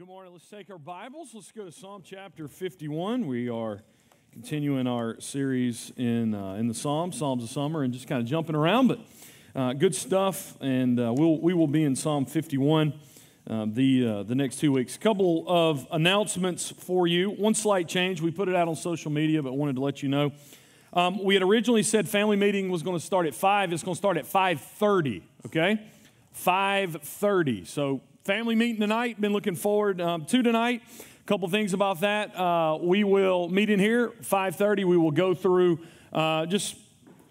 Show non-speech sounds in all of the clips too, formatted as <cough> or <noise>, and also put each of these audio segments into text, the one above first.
good morning. Let's take our Bibles. Let's go to Psalm chapter 51. We are continuing our series in, uh, in the Psalms, Psalms of Summer, and just kind of jumping around, but uh, good stuff. And uh, we'll, we will be in Psalm 51 uh, the, uh, the next two weeks. A couple of announcements for you. One slight change. We put it out on social media, but wanted to let you know. Um, we had originally said family meeting was going to start at 5. It's going to start at 5.30, okay? 5.30. So family meeting tonight. Been looking forward um, to tonight. A couple things about that. Uh, we will meet in here 5:30. We will go through uh, just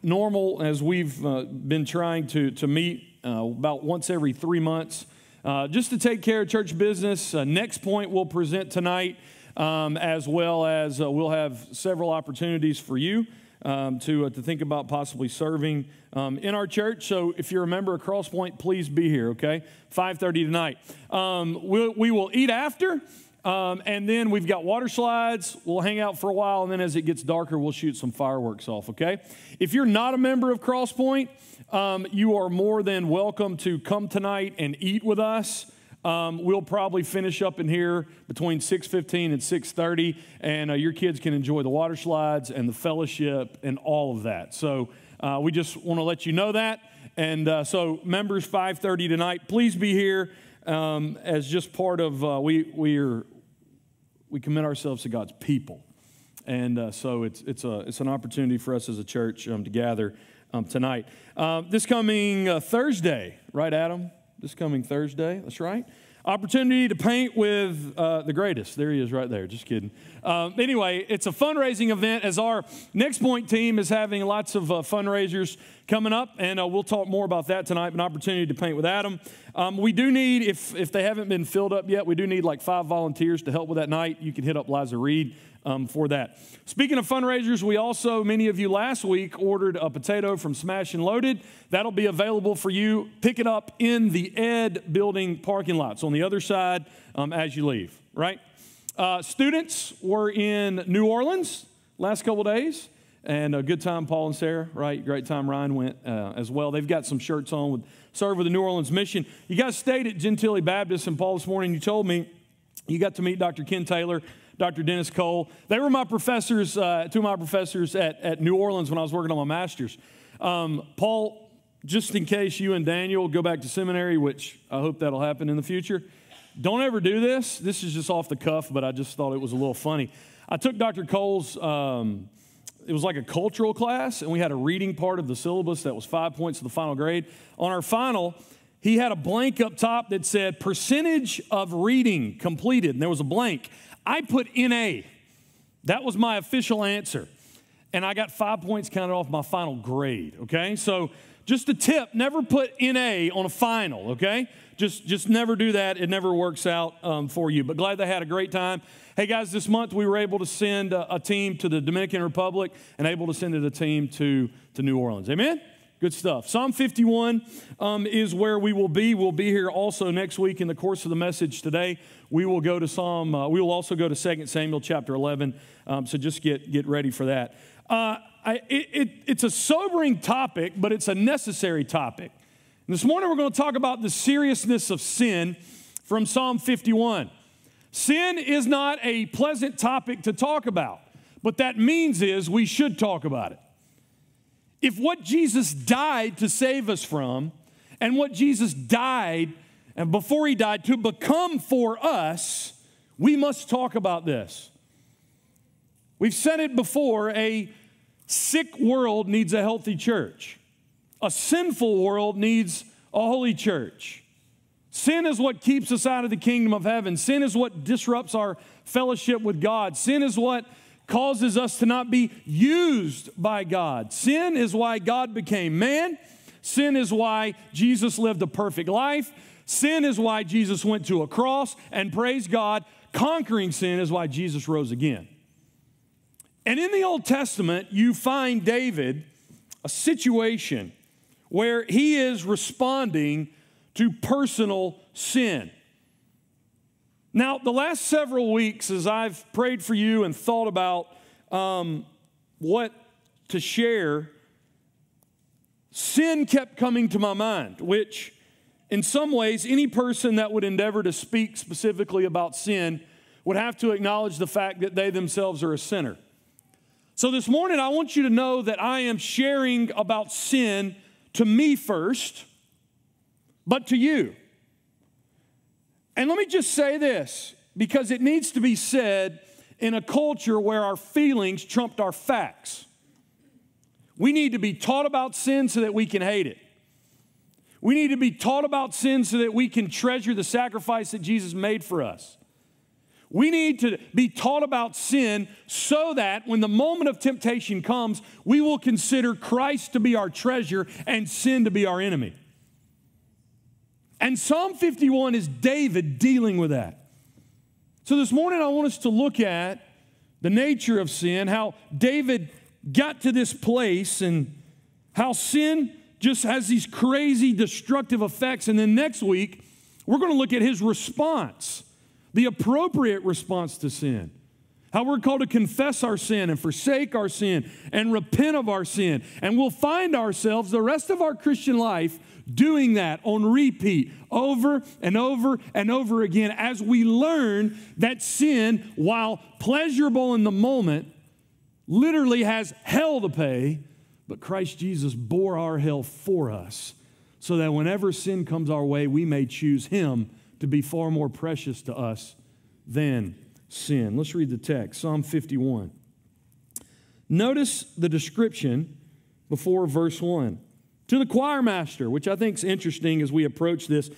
normal as we've uh, been trying to to meet uh, about once every three months, uh, just to take care of church business. Uh, next point we'll present tonight, um, as well as we'll have several opportunities for you um, to, uh, to think about possibly serving um, in our church. So if you're a member of Crosspointe, please be here, okay? 5.30 tonight. Um, we'll, we will eat after, um, and then we've got water slides. We'll hang out for a while, and then as it gets darker, we'll shoot some fireworks off, okay? If you're not a member of Crosspointe, um, you are more than welcome to come tonight and eat with us. Um, we'll probably finish up in here between 6:15 and 6:30, and uh, your kids can enjoy the water slides and the fellowship and all of that. So uh, we just want to let you know that. And uh, so members 5:30 tonight, please be here um, as just part of uh, we we are we commit ourselves to God's people, and uh, so it's it's a it's an opportunity for us as a church um, to gather um, tonight. Uh, this coming Thursday, right, Adam? This coming Thursday. That's right. Opportunity to paint with uh, the greatest. There he is right there. Just kidding. Um, anyway, it's a fundraising event as our Next Point team is having lots of uh, fundraisers coming up, and uh, we'll talk more about that tonight. An opportunity to paint with Adam. Um, we do need, if, if they haven't been filled up yet, we do need like five volunteers to help with that night. You can hit up Liza Reed um, for that. Speaking of fundraisers, we also, many of you last week ordered a potato from Smash and Loaded. That'll be available for you. Pick it up in the Ed building parking lots on the other side um, as you leave, right? Uh, students were in New Orleans last couple days. And a good time, Paul and Sarah, right? Great time, Ryan went uh, as well. They've got some shirts on with serve with the New Orleans mission. You guys stayed at Gentilly Baptist and Paul this morning. You told me you got to meet Dr. Ken Taylor Dr. Dennis Cole. They were my professors, uh, two of my professors at, at New Orleans when I was working on my master's. Um, Paul, just in case you and Daniel go back to seminary, which I hope that'll happen in the future, don't ever do this. This is just off the cuff, but I just thought it was a little funny. I took Dr. Cole's, um, it was like a cultural class, and we had a reading part of the syllabus that was five points of the final grade. On our final, he had a blank up top that said percentage of reading completed, and there was a blank. I put NA. That was my official answer. And I got five points counted off my final grade, okay? So just a tip never put NA on a final, okay? Just, just never do that. It never works out um, for you. But glad they had a great time. Hey, guys, this month we were able to send a, a team to the Dominican Republic and able to send a team to, to New Orleans. Amen? Good stuff. Psalm 51 um, is where we will be. We'll be here also next week in the course of the message today. We will go to Psalm, uh, we will also go to 2 Samuel chapter 11. Um, so just get, get ready for that. Uh, I, it, it, it's a sobering topic, but it's a necessary topic. And this morning we're going to talk about the seriousness of sin from Psalm 51. Sin is not a pleasant topic to talk about, but that means is we should talk about it. If what Jesus died to save us from, and what Jesus died, and before he died, to become for us, we must talk about this. We've said it before a sick world needs a healthy church, a sinful world needs a holy church. Sin is what keeps us out of the kingdom of heaven. Sin is what disrupts our fellowship with God. Sin is what causes us to not be used by God. Sin is why God became man. Sin is why Jesus lived a perfect life. Sin is why Jesus went to a cross. And praise God, conquering sin is why Jesus rose again. And in the Old Testament, you find David a situation where he is responding to personal sin. Now, the last several weeks, as I've prayed for you and thought about um, what to share, sin kept coming to my mind, which in some ways, any person that would endeavor to speak specifically about sin would have to acknowledge the fact that they themselves are a sinner. So this morning, I want you to know that I am sharing about sin to me first, but to you. And let me just say this because it needs to be said in a culture where our feelings trumped our facts. We need to be taught about sin so that we can hate it. We need to be taught about sin so that we can treasure the sacrifice that Jesus made for us. We need to be taught about sin so that when the moment of temptation comes, we will consider Christ to be our treasure and sin to be our enemy. And Psalm 51 is David dealing with that. So this morning, I want us to look at the nature of sin, how David got to this place, and how sin just has these crazy destructive effects. And then next week, we're going to look at his response, the appropriate response to sin. How we're called to confess our sin and forsake our sin and repent of our sin. And we'll find ourselves the rest of our Christian life doing that on repeat over and over and over again as we learn that sin, while pleasurable in the moment, literally has hell to pay, but Christ Jesus bore our hell for us so that whenever sin comes our way, we may choose Him to be far more precious to us than sin. Let's read the text Psalm 51. Notice the description before verse 1 to the choir master, which I think is interesting as we approach this.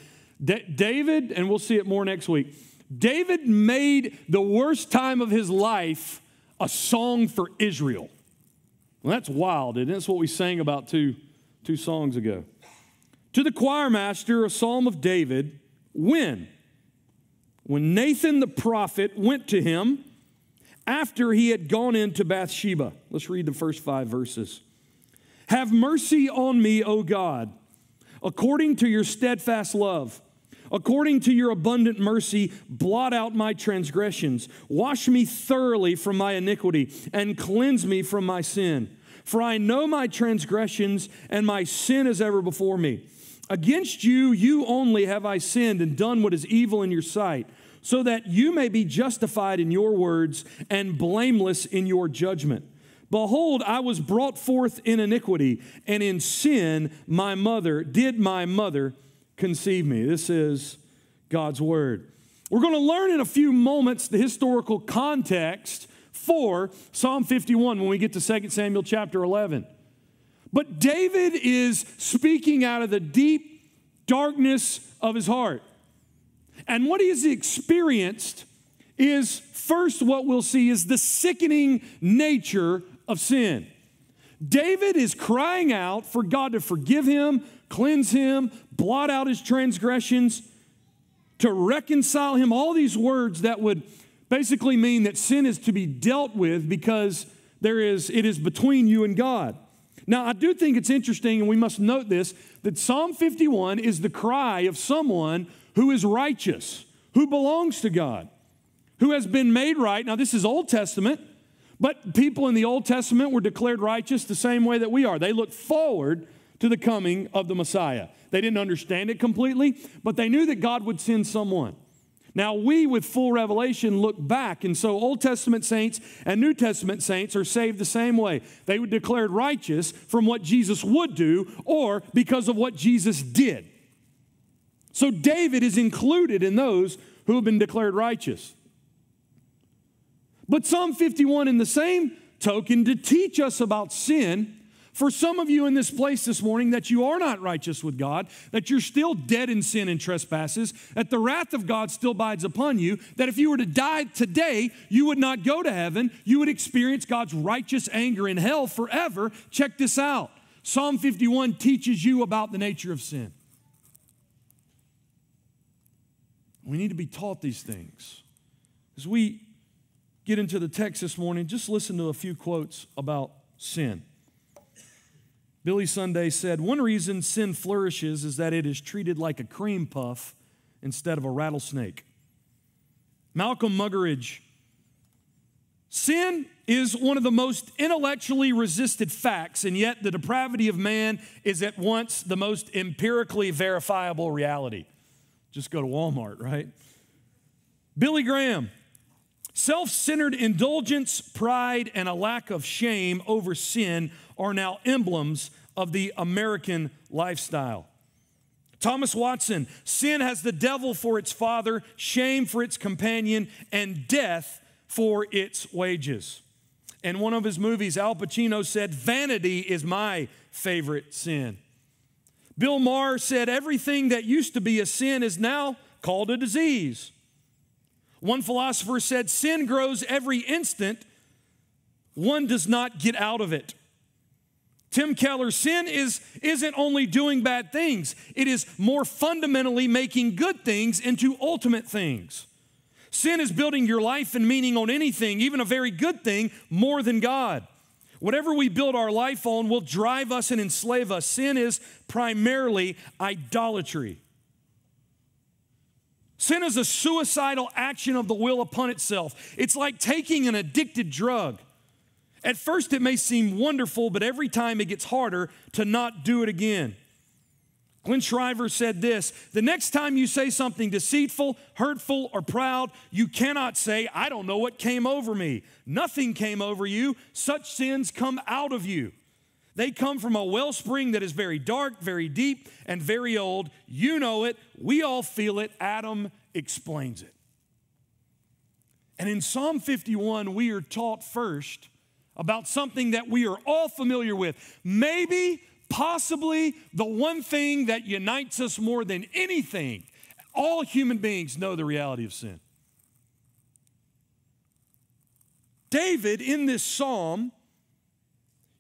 D- David, and we'll see it more next week, David made the worst time of his life a song for Israel. Well, that's wild, and that's what we sang about two, two songs ago. To the choir master, a psalm of David, when? When Nathan the prophet went to him after he had gone into Bathsheba. Let's read the first five verses. Have mercy on me, O God, according to your steadfast love. According to your abundant mercy, blot out my transgressions. Wash me thoroughly from my iniquity and cleanse me from my sin. For I know my transgressions and my sin is ever before me. Against you, you only have I sinned and done what is evil in your sight, so that you may be justified in your words and blameless in your judgment. Behold, I was brought forth in iniquity, and in sin my mother, did my mother conceive me. This is God's word. We're going to learn in a few moments the historical context for Psalm 51 when we get to 2 Samuel chapter 11. But David is speaking out of the deep darkness of his heart. And what he has experienced is first, what we'll see is the sickening nature of sin. David is crying out for God to forgive him, cleanse him, blot out his transgressions, to reconcile him. All these words that would basically mean that sin is to be dealt with because there is it is between you and God. Now, I do think it's interesting, and we must note this that Psalm 51 is the cry of someone who is righteous, who belongs to God, who has been made right. Now, this is Old Testament. But people in the Old Testament were declared righteous the same way that we are. They looked forward to the coming of the Messiah. They didn't understand it completely, but they knew that God would send someone. Now, we with full revelation look back, and so Old Testament saints and New Testament saints are saved the same way. They were declared righteous from what Jesus would do or because of what Jesus did. So, David is included in those who have been declared righteous. But Psalm 51, in the same token, to teach us about sin, for some of you in this place this morning, that you are not righteous with God, that you're still dead in sin and trespasses, that the wrath of God still bides upon you, that if you were to die today, you would not go to heaven, you would experience God's righteous anger in hell forever. Check this out Psalm 51 teaches you about the nature of sin. We need to be taught these things. As we get into the text this morning, just listen to a few quotes about sin. Billy Sunday said, One reason sin flourishes is that it is treated like a cream puff instead of a rattlesnake. Malcolm Muggeridge, sin is one of the most intellectually resisted facts, and yet the depravity of man is at once the most empirically verifiable reality. Just go to Walmart, right? Billy Graham. Self centered indulgence, pride, and a lack of shame over sin are now emblems of the American lifestyle. Thomas Watson, sin has the devil for its father, shame for its companion, and death for its wages. In one of his movies, Al Pacino said, Vanity is my favorite sin. Bill Maher said, Everything that used to be a sin is now called a disease. One philosopher said, Sin grows every instant, one does not get out of it. Tim Keller, sin is, isn't only doing bad things, it is more fundamentally making good things into ultimate things. Sin is building your life and meaning on anything, even a very good thing, more than God. Whatever we build our life on will drive us and enslave us. Sin is primarily idolatry. Sin is a suicidal action of the will upon itself. It's like taking an addicted drug. At first, it may seem wonderful, but every time it gets harder to not do it again. Glen Scrivener said this The next time you say something deceitful, hurtful, or proud, you cannot say, I don't know what came over me. Nothing came over you. Such sins come out of you. They come from a wellspring that is very dark, very deep, and very old. You know it. We all feel it. Adam explains it. And in Psalm 51, we are taught first about something that we are all familiar with. Maybe, possibly, the one thing that unites us more than anything. All human beings know the reality of sin. David, in this psalm,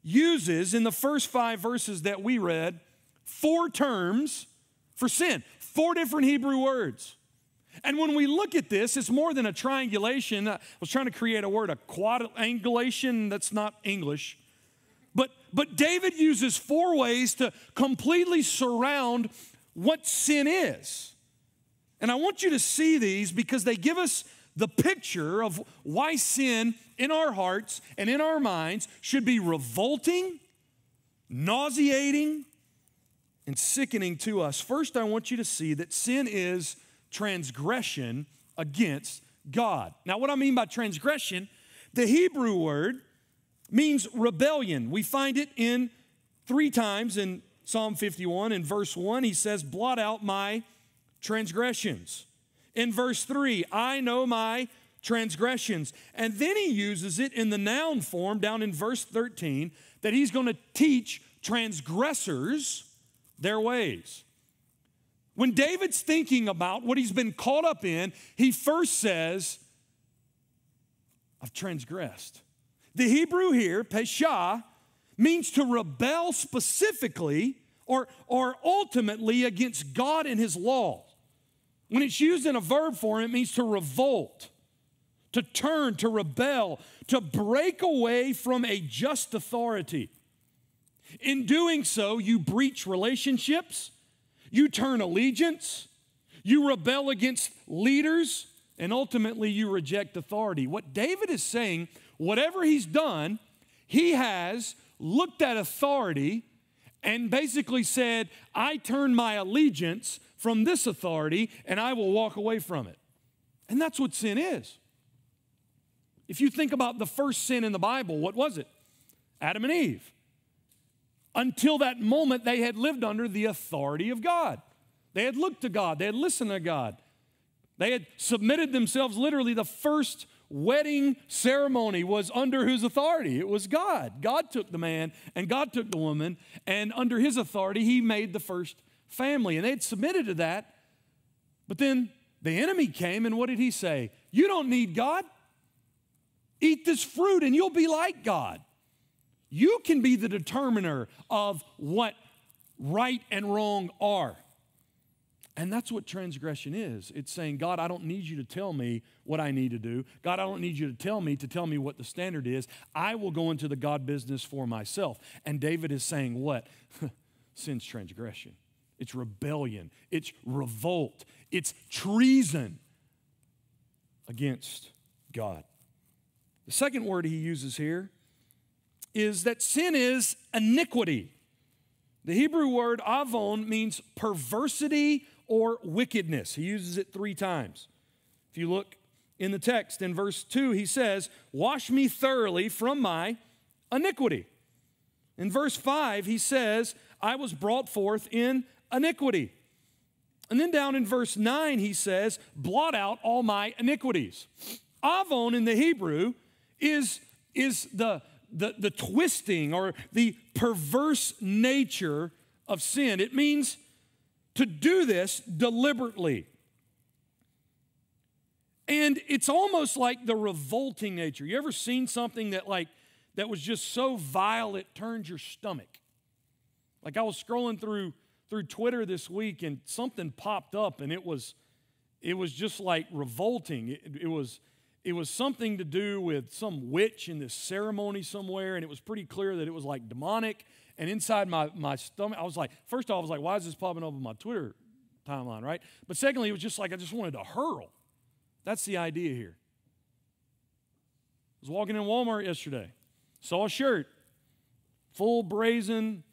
uses in the first five verses that we read four terms for sin, four different Hebrew words. And when we look at this, it's more than a triangulation. I was trying to create a word, a quadrangulation, that's not English. But, but David uses four ways to completely surround what sin is. And I want you to see these because they give us the picture of why sin in our hearts and in our minds should be revolting, nauseating, and sickening to us. First, I want you to see that sin is transgression against God. Now, what I mean by transgression, the Hebrew word means rebellion. We find it in three times in Psalm 51. In verse 1, he says, Blot out my transgressions. In verse 3, I know my transgressions. And then he uses it in the noun form down in verse 13 that he's going to teach transgressors their ways. When David's thinking about what he's been caught up in, he first says, I've transgressed. The Hebrew here, pesha, means to rebel specifically or, or ultimately against God and his law. When it's used in a verb form, it means to revolt, to turn, to rebel, to break away from a just authority. In doing so, you breach relationships, you turn allegiance, you rebel against leaders, and ultimately you reject authority. What David is saying, whatever he's done, he has looked at authority and basically said, I turn my allegiance from this authority and I will walk away from it. And that's what sin is. If you think about the first sin in the Bible, what was it? Adam and Eve. Until that moment, they had lived under the authority of God. They had looked to God, they had listened to God, they had submitted themselves literally. The first wedding ceremony was under whose authority? It was God. God took the man and God took the woman, and under his authority, he made the first family. And they had submitted to that. But then the enemy came, and what did he say? You don't need God. Eat this fruit, and you'll be like God. You can be the determiner of what right and wrong are. And that's what transgression is. It's saying, God, I don't need you to tell me what I need to do. God, I don't need you to tell me to tell me what the standard is. I will go into the God business for myself. And David is saying, what? <laughs> Sin's transgression. It's rebellion. It's revolt. It's treason against God. The second word he uses here is that sin is iniquity. The Hebrew word avon means perversity or wickedness. He uses it three times. If you look in the text in verse 2, he says, Wash me thoroughly from my iniquity. In verse 5, he says, I was brought forth in iniquity. And then down in verse 9, he says, Blot out all my iniquities. Avon in the Hebrew is, is the, the, the twisting or the perverse nature of sin. It means to do this deliberately. And it's almost like the revolting nature. You ever seen something that like that was just so vile it turned your stomach? Like I was scrolling through through Twitter this week and something popped up and it was it was just like revolting. It, it was it was something to do with some witch in this ceremony somewhere, and it was pretty clear that it was like demonic. And inside my, my stomach, I was like, first off, I was like, why is this popping up on my Twitter timeline, right? But secondly, it was just like I just wanted to hurl. That's the idea here. I was walking in Walmart yesterday, saw a shirt, full brazen,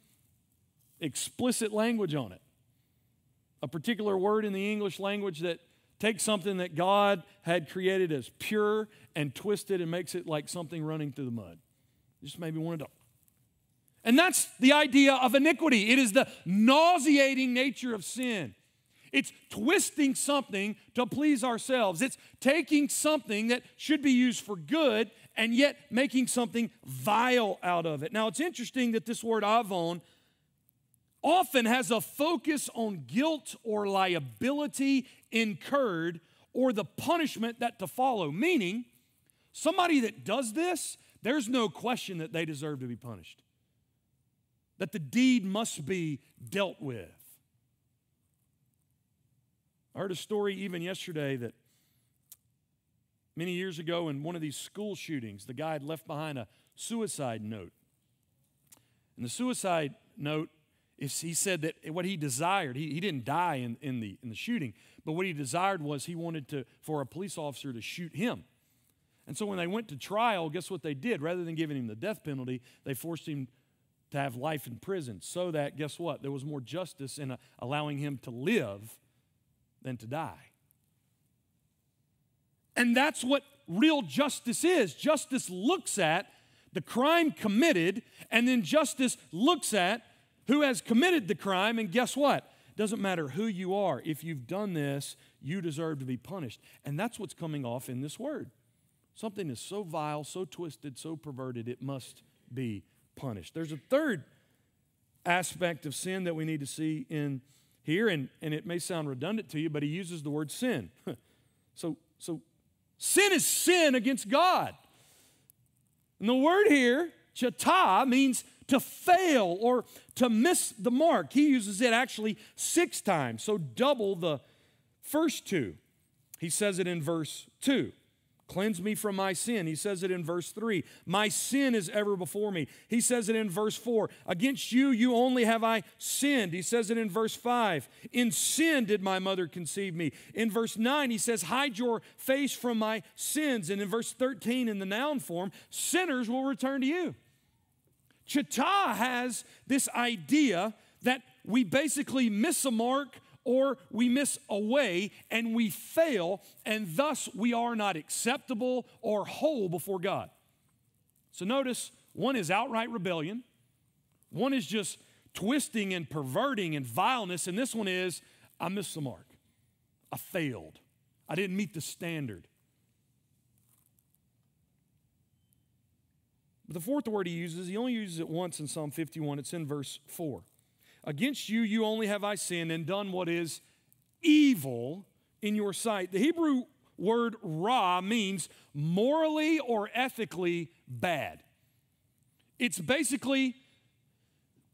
explicit language on it. A particular word in the English language that takes something that God had created as pure and twisted and makes it like something running through the mud. Just maybe wanted to. And that's the idea of iniquity. It is the nauseating nature of sin. It's twisting something to please ourselves. It's taking something that should be used for good and yet making something vile out of it. Now, it's interesting that this word avon often has a focus on guilt or liability incurred or the punishment that to follow. Meaning, somebody that does this, there's no question that they deserve to be punished, that the deed must be dealt with. I heard a story even yesterday that many years ago in one of these school shootings, the guy had left behind a suicide note. And the suicide note he said that what he desired, he, he didn't die in, in, the, in the shooting, but what he desired was he wanted to, for a police officer to shoot him. And so when they went to trial, guess what they did? Rather than giving him the death penalty, they forced him to have life in prison so that, guess what? There was more justice in uh, allowing him to live than to die. And that's what real justice is. Justice looks at the crime committed, and then justice looks at who has committed the crime, and guess what? Doesn't matter who you are, if you've done this, you deserve to be punished. And that's what's coming off in this word. Something is so vile, so twisted, so perverted, it must be punished. There's a third aspect of sin that we need to see in here, and, and it may sound redundant to you, but he uses the word sin. <laughs> so, so sin is sin against God. And the word here, chata, means to fail or to miss the mark. He uses it actually six times, so double the first two. He says it in verse 2. Cleanse me from my sin. He says it in verse 3. My sin is ever before me. He says it in verse 4. Against you, you only have I sinned. He says it in verse 5. In sin did my mother conceive me. In verse 9, he says, Hide your face from my sins. And in verse 13, in the noun form, sinners will return to you. Chita has this idea that we basically miss a mark or we miss a way and we fail, and thus we are not acceptable or whole before God. So notice one is outright rebellion, one is just twisting and perverting and vileness, and this one is I missed the mark. I failed. I didn't meet the standard. But the fourth word he uses, he only uses it once in Psalm 51. It's in verse 4. Against you, you only have I sinned and done what is evil in your sight. The Hebrew word ra means morally or ethically bad. It's basically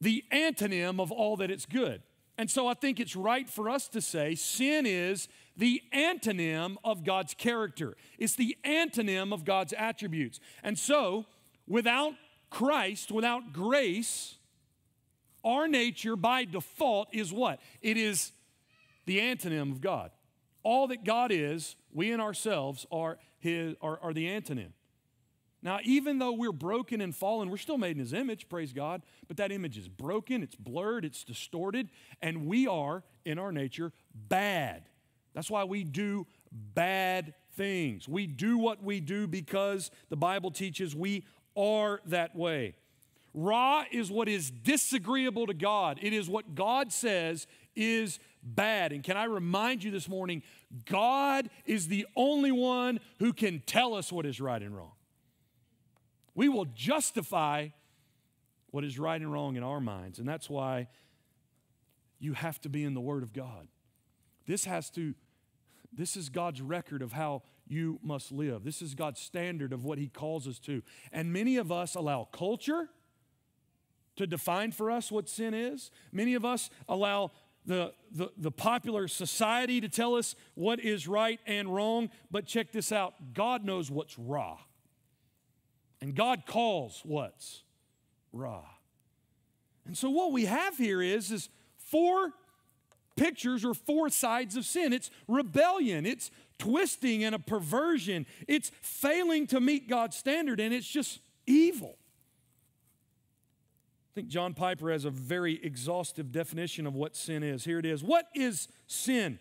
the antonym of all that it's good. And so I think it's right for us to say sin is the antonym of God's character. It's the antonym of God's attributes. And so Without Christ, without grace, our nature by default is what? It is the antonym of God. All that God is, we in ourselves are, his, are, are the antonym. Now, even though we're broken and fallen, we're still made in His image, praise God, but that image is broken, it's blurred, it's distorted, and we are, in our nature, bad. That's why we do bad things. We do what we do because the Bible teaches we are that way. Ra is what is disagreeable to God, it is what God says is bad. And can I remind you this morning, God is the only one who can tell us what is right and wrong. We will justify what is right and wrong in our minds. And that's why you have to be in the Word of God. This has to, this is God's record of how you must live. This is God's standard of what He calls us to. And many of us allow culture to define for us what sin is. Many of us allow the, the, the, popular society to tell us what is right and wrong. But check this out God knows what's ra. And God calls what's ra. And so what we have here is, is four pictures or four sides of sin. It's rebellion, it's twisting and a perversion, it's failing to meet God's standard, and it's just evil. I think John Piper has a very exhaustive definition of what sin is. Here it is What is sin?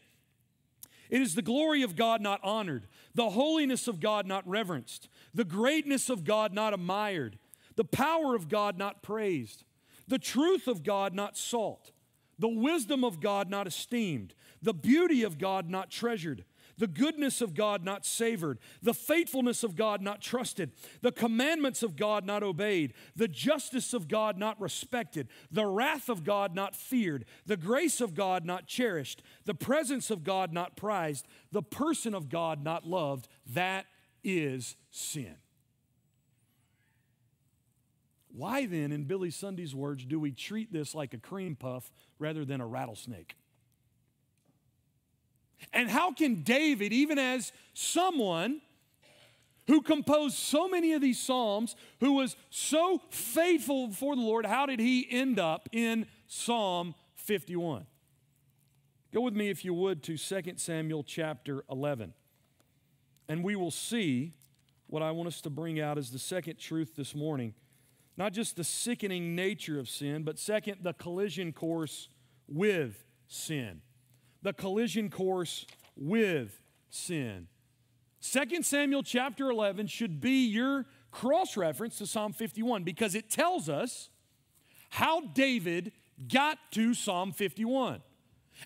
It is the glory of God not honored, the holiness of God not reverenced, the greatness of God not admired, the power of God not praised, the truth of God not sought, the wisdom of God not esteemed, the beauty of God not treasured the goodness of God not savored, the faithfulness of God not trusted, the commandments of God not obeyed, the justice of God not respected, the wrath of God not feared, the grace of God not cherished, the presence of God not prized, the person of God not loved. That is sin. Why then, in Billy Sunday's words, do we treat this like a cream puff rather than a rattlesnake? And how can David, even as someone who composed so many of these Psalms, who was so faithful before the Lord, how did he end up in Psalm 51? Go with me, if you would, to 2 Samuel chapter 11. And we will see what I want us to bring out as the second truth this morning. Not just the sickening nature of sin, but second, the collision course with sin the collision course with sin. 2 Samuel chapter 11 should be your cross reference to Psalm 51 because it tells us how David got to Psalm 51.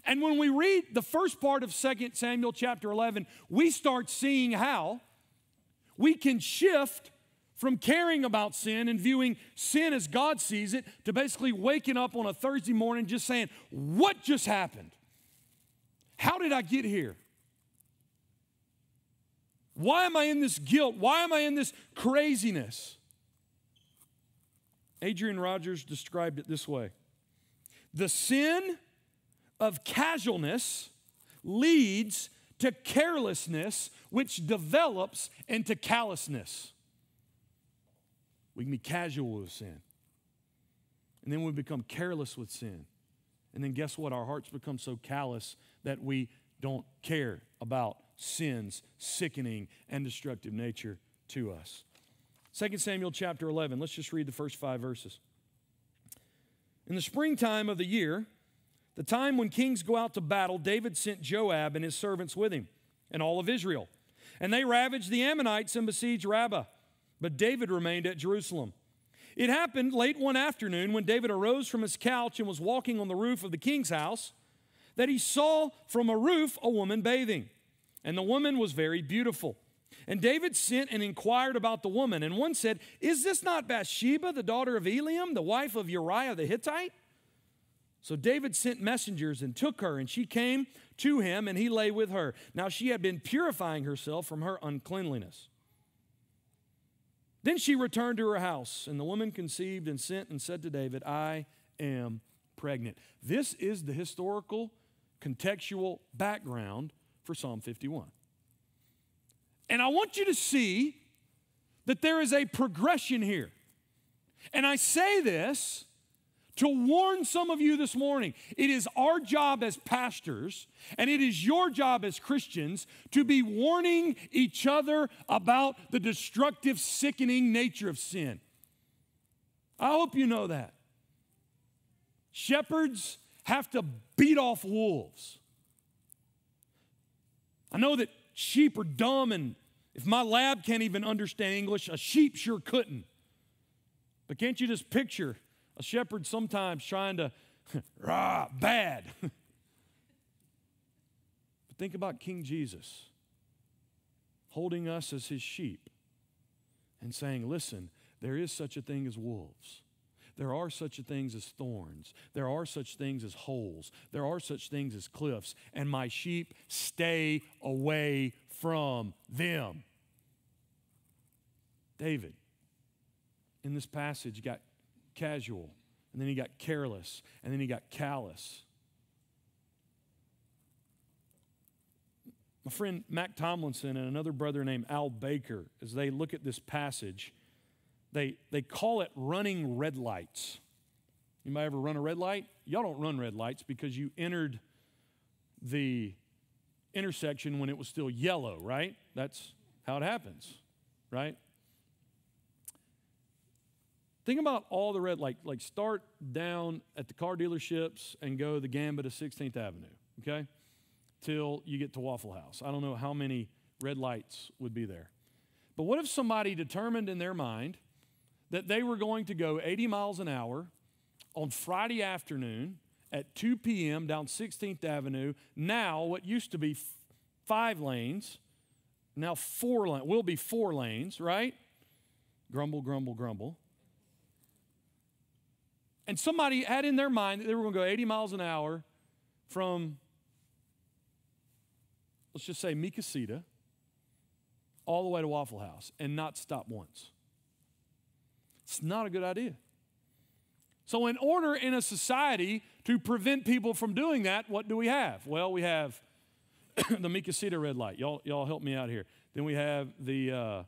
And when we read the first part of 2 Samuel chapter 11, we start seeing how we can shift from caring about sin and viewing sin as God sees it to basically waking up on a Thursday morning just saying, What just happened? How did I get here? Why am I in this guilt? Why am I in this craziness? Adrian Rogers described it this way The sin of casualness leads to carelessness, which develops into callousness. We can be casual with sin. And then we become careless with sin. And then guess what? Our hearts become so callous that we don't care about sin's sickening and destructive nature to us. 2 Samuel chapter 11, let's just read the first five verses. In the springtime of the year, the time when kings go out to battle, David sent Joab and his servants with him and all of Israel. And they ravaged the Ammonites and besieged Rabbah. But David remained at Jerusalem. It happened late one afternoon when David arose from his couch and was walking on the roof of the king's house that he saw from a roof a woman bathing. And the woman was very beautiful. And David sent and inquired about the woman. And one said, Is this not Bathsheba, the daughter of Eliam, the wife of Uriah the Hittite? So David sent messengers and took her, and she came to him, and he lay with her. Now she had been purifying herself from her uncleanliness. Then she returned to her house, and the woman conceived and sent and said to David, I am pregnant. This is the historical, contextual background for Psalm 51. And I want you to see that there is a progression here. And I say this to warn some of you this morning. It is our job as pastors, and it is your job as Christians to be warning each other about the destructive, sickening nature of sin. I hope you know that. Shepherds have to beat off wolves. I know that sheep are dumb, and if my lab can't even understand English, a sheep sure couldn't. But can't you just picture a shepherd sometimes trying to, <laughs> rah, bad. <laughs> but think about King Jesus holding us as his sheep and saying, listen, there is such a thing as wolves. There are such things as thorns. There are such things as holes. There are such things as cliffs. And my sheep stay away from them. David, in this passage, got casual, and then he got careless, and then he got callous. My friend Mac Tomlinson and another brother named Al Baker, as they look at this passage, they, they call it running red lights. You might ever run a red light? Y'all don't run red lights because you entered the intersection when it was still yellow, right? That's how it happens, right? Think about all the red, like, like start down at the car dealerships and go the gambit of 16th Avenue, okay? Till you get to Waffle House. I don't know how many red lights would be there. But what if somebody determined in their mind that they were going to go 80 miles an hour on Friday afternoon at 2 p.m. down 16th Avenue, now what used to be f- five lanes, now four lanes, will be four lanes, right? Grumble, grumble, grumble and somebody had in their mind that they were going to go 80 miles an hour from, let's just say, Mi Casita all the way to Waffle House and not stop once. It's not a good idea. So, in order in a society to prevent people from doing that, what do we have? Well, we have <coughs> the Mi Casita red light. Y'all, y'all help me out here. Then we have the, uh,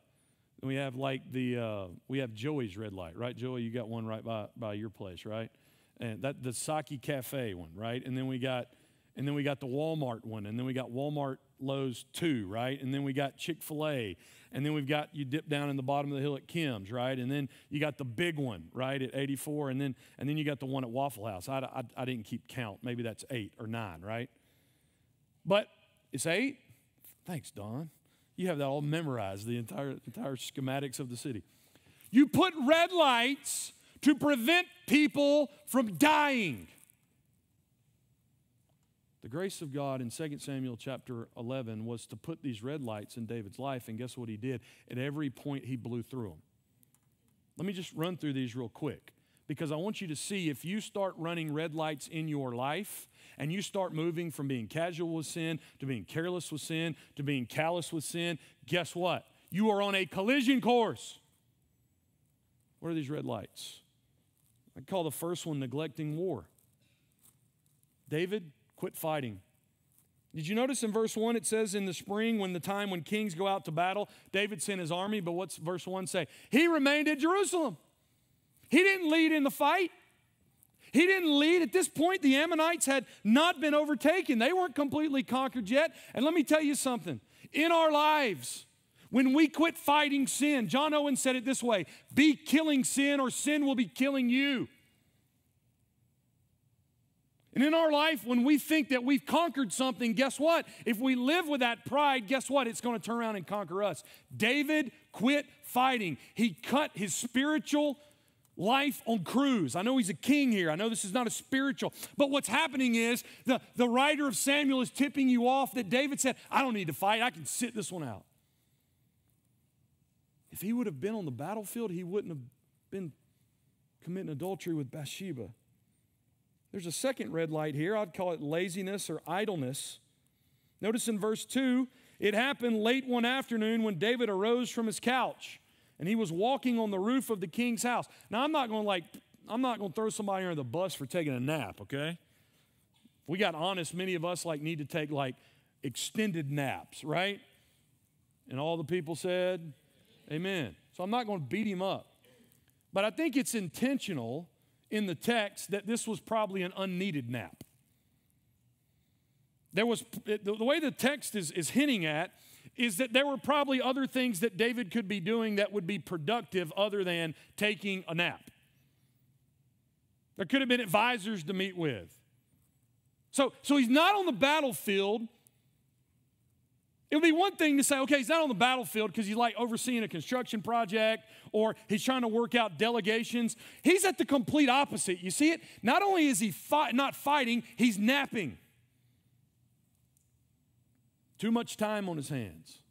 we have like the uh, we have Joey's red light, right? Joey, you got one right by, by your place, right? And that the Saki Cafe one, right? And then we got and then we got the Walmart one, and then we got Walmart Lowe's two, right? And then we got Chick Fil A, and then we've got you dip down in the bottom of the hill at Kim's, right? And then you got the big one, right, at 84, and then and then you got the one at Waffle House. I, I, I didn't keep count. Maybe that's eight or nine, right? But it's eight. Thanks, Don. You have that all memorized, the entire, entire schematics of the city. You put red lights to prevent people from dying. The grace of God in 2 Samuel chapter 11 was to put these red lights in David's life, and guess what he did? At every point, he blew through them. Let me just run through these real quick because I want you to see if you start running red lights in your life, and you start moving from being casual with sin to being careless with sin to being callous with sin, guess what? You are on a collision course. What are these red lights? I call the first one neglecting war. David, quit fighting. Did you notice in verse 1 it says in the spring, when the time when kings go out to battle, David sent his army, but what's verse 1 say? He remained at Jerusalem. He didn't lead in the fight. He didn't lead. At this point, the Ammonites had not been overtaken, they weren't completely conquered yet. And let me tell you something in our lives, when we quit fighting sin, John Owen said it this way be killing sin, or sin will be killing you. And in our life, when we think that we've conquered something, guess what? If we live with that pride, guess what? It's going to turn around and conquer us. David quit fighting. He cut his spiritual life on cruise. I know he's a king here. I know this is not a spiritual. But what's happening is the, the writer of Samuel is tipping you off that David said, I don't need to fight. I can sit this one out. If he would have been on the battlefield, he wouldn't have been committing adultery with Bathsheba. There's a second red light here. I'd call it laziness or idleness. Notice in verse 2, it happened late one afternoon when David arose from his couch and he was walking on the roof of the king's house. Now, I'm not going to like, I'm not going to throw somebody under the bus for taking a nap, okay? If we got honest, many of us like need to take like extended naps, right? And all the people said, Amen. So I'm not going to beat him up. But I think it's intentional in the text that this was probably an unneeded nap. There was, the way the text is, is hinting at is that there were probably other things that David could be doing that would be productive other than taking a nap. There could have been advisors to meet with. So, so he's not on the battlefield. It would be one thing to say, okay, he's not on the battlefield because he's like overseeing a construction project or he's trying to work out delegations. He's at the complete opposite. You see it? Not only is he fight, not fighting, he's napping. Too much time on his hands.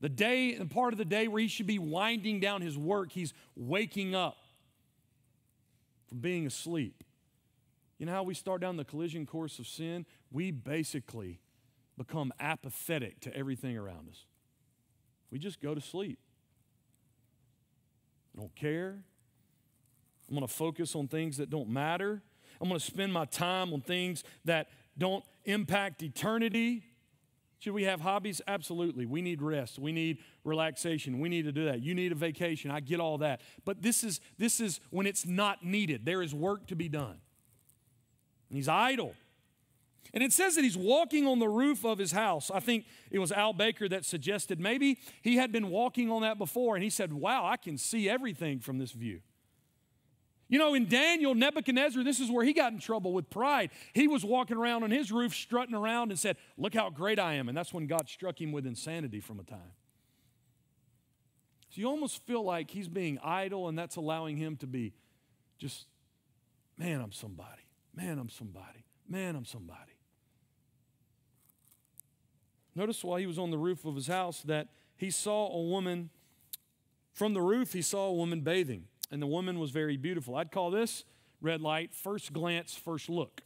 The day, the part of the day where he should be winding down his work, he's waking up from being asleep. You know how we start down the collision course of sin? We basically become apathetic to everything around us. We just go to sleep. I don't care. I'm going to focus on things that don't matter. I'm going to spend my time on things that don't impact eternity. Should we have hobbies? Absolutely. We need rest. We need relaxation. We need to do that. You need a vacation. I get all that. But this is this is when it's not needed. There is work to be done. And he's idle. And it says that he's walking on the roof of his house. I think it was Al Baker that suggested maybe he had been walking on that before and he said, Wow, I can see everything from this view. You know, in Daniel, Nebuchadnezzar, this is where he got in trouble with pride. He was walking around on his roof, strutting around, and said, Look how great I am. And that's when God struck him with insanity from a time. So you almost feel like he's being idle, and that's allowing him to be just, man, I'm somebody. Man, I'm somebody. Man, I'm somebody. Notice while he was on the roof of his house that he saw a woman, from the roof, he saw a woman bathing and the woman was very beautiful. I'd call this red light first glance, first look.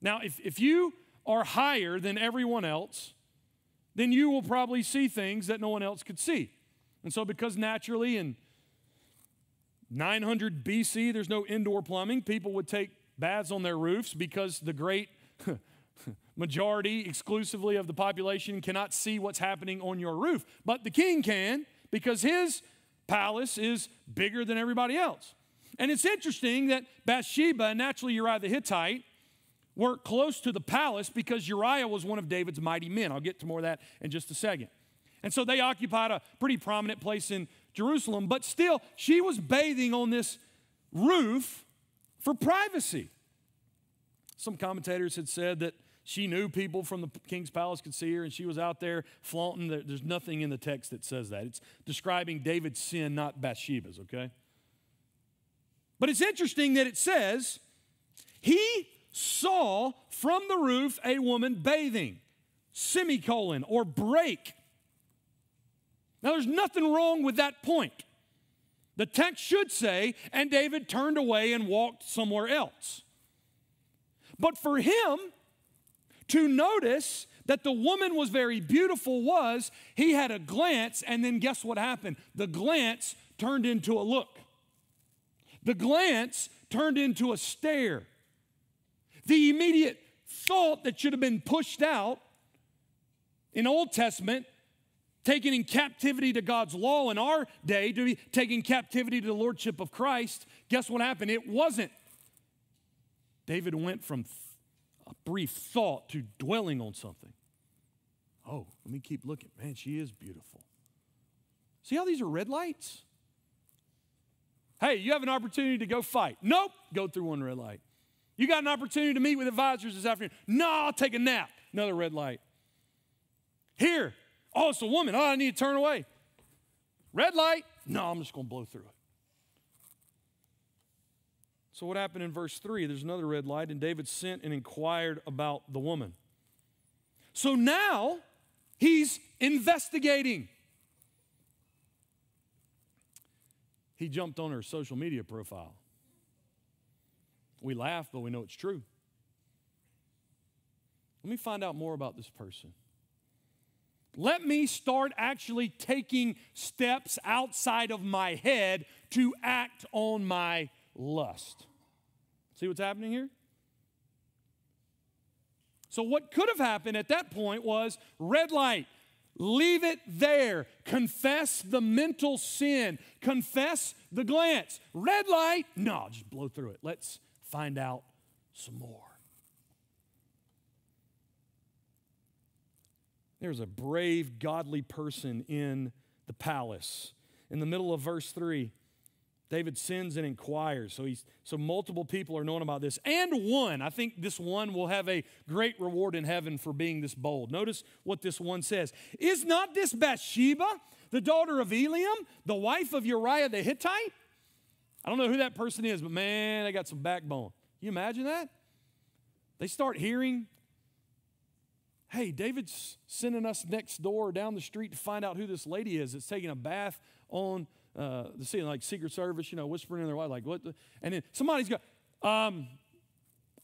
Now, if, if you are higher than everyone else, then you will probably see things that no one else could see. And so, because naturally in 900 BC, there's no indoor plumbing, people would take baths on their roofs because the great <laughs> majority exclusively of the population cannot see what's happening on your roof. But the king can because his palace is bigger than everybody else. And it's interesting that Bathsheba and naturally Uriah the Hittite were close to the palace because Uriah was one of David's mighty men. I'll get to more of that in just a second. And so they occupied a pretty prominent place in Jerusalem, but still, she was bathing on this roof for privacy. Some commentators had said that she knew people from the king's palace could see her, and she was out there flaunting. There's nothing in the text that says that. It's describing David's sin, not Bathsheba's, okay? But it's interesting that it says, he saw from the roof a woman bathing, semicolon, or break. Now, there's nothing wrong with that point. The text should say, and David turned away and walked somewhere else. But for him, to notice that the woman was very beautiful was he had a glance, and then guess what happened? The glance turned into a look. The glance turned into a stare. The immediate thought that should have been pushed out in Old Testament, taken in captivity to God's law in our day, to be taken captivity to the Lordship of Christ, guess what happened? It wasn't. David went from a brief thought to dwelling on something. Oh, let me keep looking. Man, she is beautiful. See how these are red lights? Hey, you have an opportunity to go fight. Nope, go through one red light. You got an opportunity to meet with advisors this afternoon. No, I'll take a nap. Another red light. Here, oh, it's a woman. Oh, I need to turn away. Red light. No, I'm just going to blow through it. So, what happened in verse 3? There's another red light, and David sent and inquired about the woman. So now he's investigating. He jumped on her social media profile. We laugh, but we know it's true. Let me find out more about this person. Let me start actually taking steps outside of my head to act on my lust. See what's happening here? So, what could have happened at that point was red light, Leave it there. Confess the mental sin. Confess the glance. Red light, no, just blow through it. Let's find out some more. There's a brave, godly person in the palace. In the middle of verse 3, David sins and inquires. So he's so multiple people are knowing about this. And one, I think this one will have a great reward in heaven for being this bold. Notice what this one says. Is not this Bathsheba, the daughter of Eliam, the wife of Uriah the Hittite? I don't know who that person is, but man, they got some backbone. You imagine that? They start hearing, hey, David's sending us next door down the street to find out who this lady is that's taking a bath on uh, the scene, like Secret Service, you know, whispering in their wife, like, what? The? And then somebody's got, um,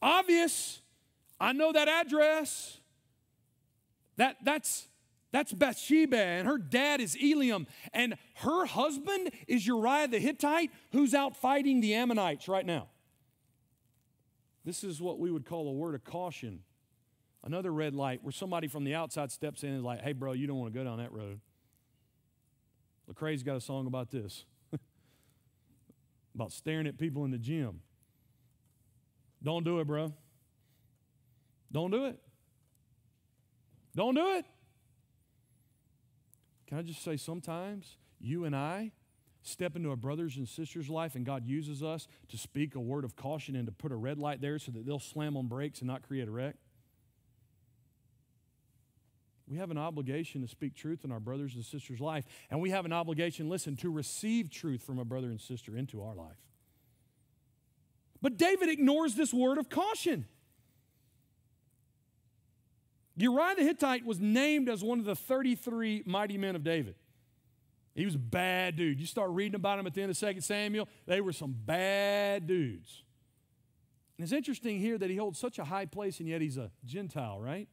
obvious. I know that address. That, that's, that's Bathsheba, and her dad is Eliam, and her husband is Uriah the Hittite, who's out fighting the Ammonites right now. This is what we would call a word of caution. Another red light where somebody from the outside steps in and is like, hey, bro, you don't want to go down that road. Lecrae's got a song about this <laughs> about staring at people in the gym. Don't do it, bro. Don't do it. Don't do it. Can I just say, sometimes you and I step into a brother's and sister's life, and God uses us to speak a word of caution and to put a red light there so that they'll slam on brakes and not create a wreck. We have an obligation to speak truth in our brothers and sisters' life, and we have an obligation, listen, to receive truth from a brother and sister into our life. But David ignores this word of caution. Uriah the Hittite was named as one of the 33 mighty men of David. He was a bad dude. You start reading about him at the end of 2 Samuel, they were some bad dudes. And it's interesting here that he holds such a high place, and yet he's a Gentile, right?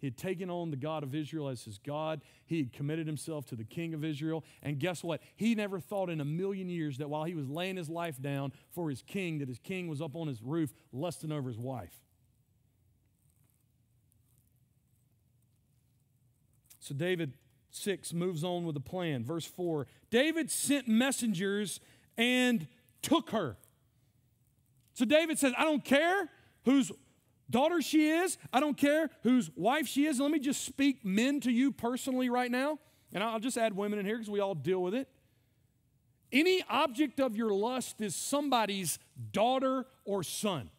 He had taken on the God of Israel as his God. He had committed himself to the king of Israel. And guess what? He never thought in a million years that while he was laying his life down for his king, that his king was up on his roof lusting over his wife. So David 6 moves on with a plan. Verse 4 David sent messengers and took her. So David says, I don't care whose daughter she is. I don't care whose wife she is. Let me just speak men to you personally right now. And I'll just add women in here because we all deal with it. Any object of your lust is somebody's daughter or son.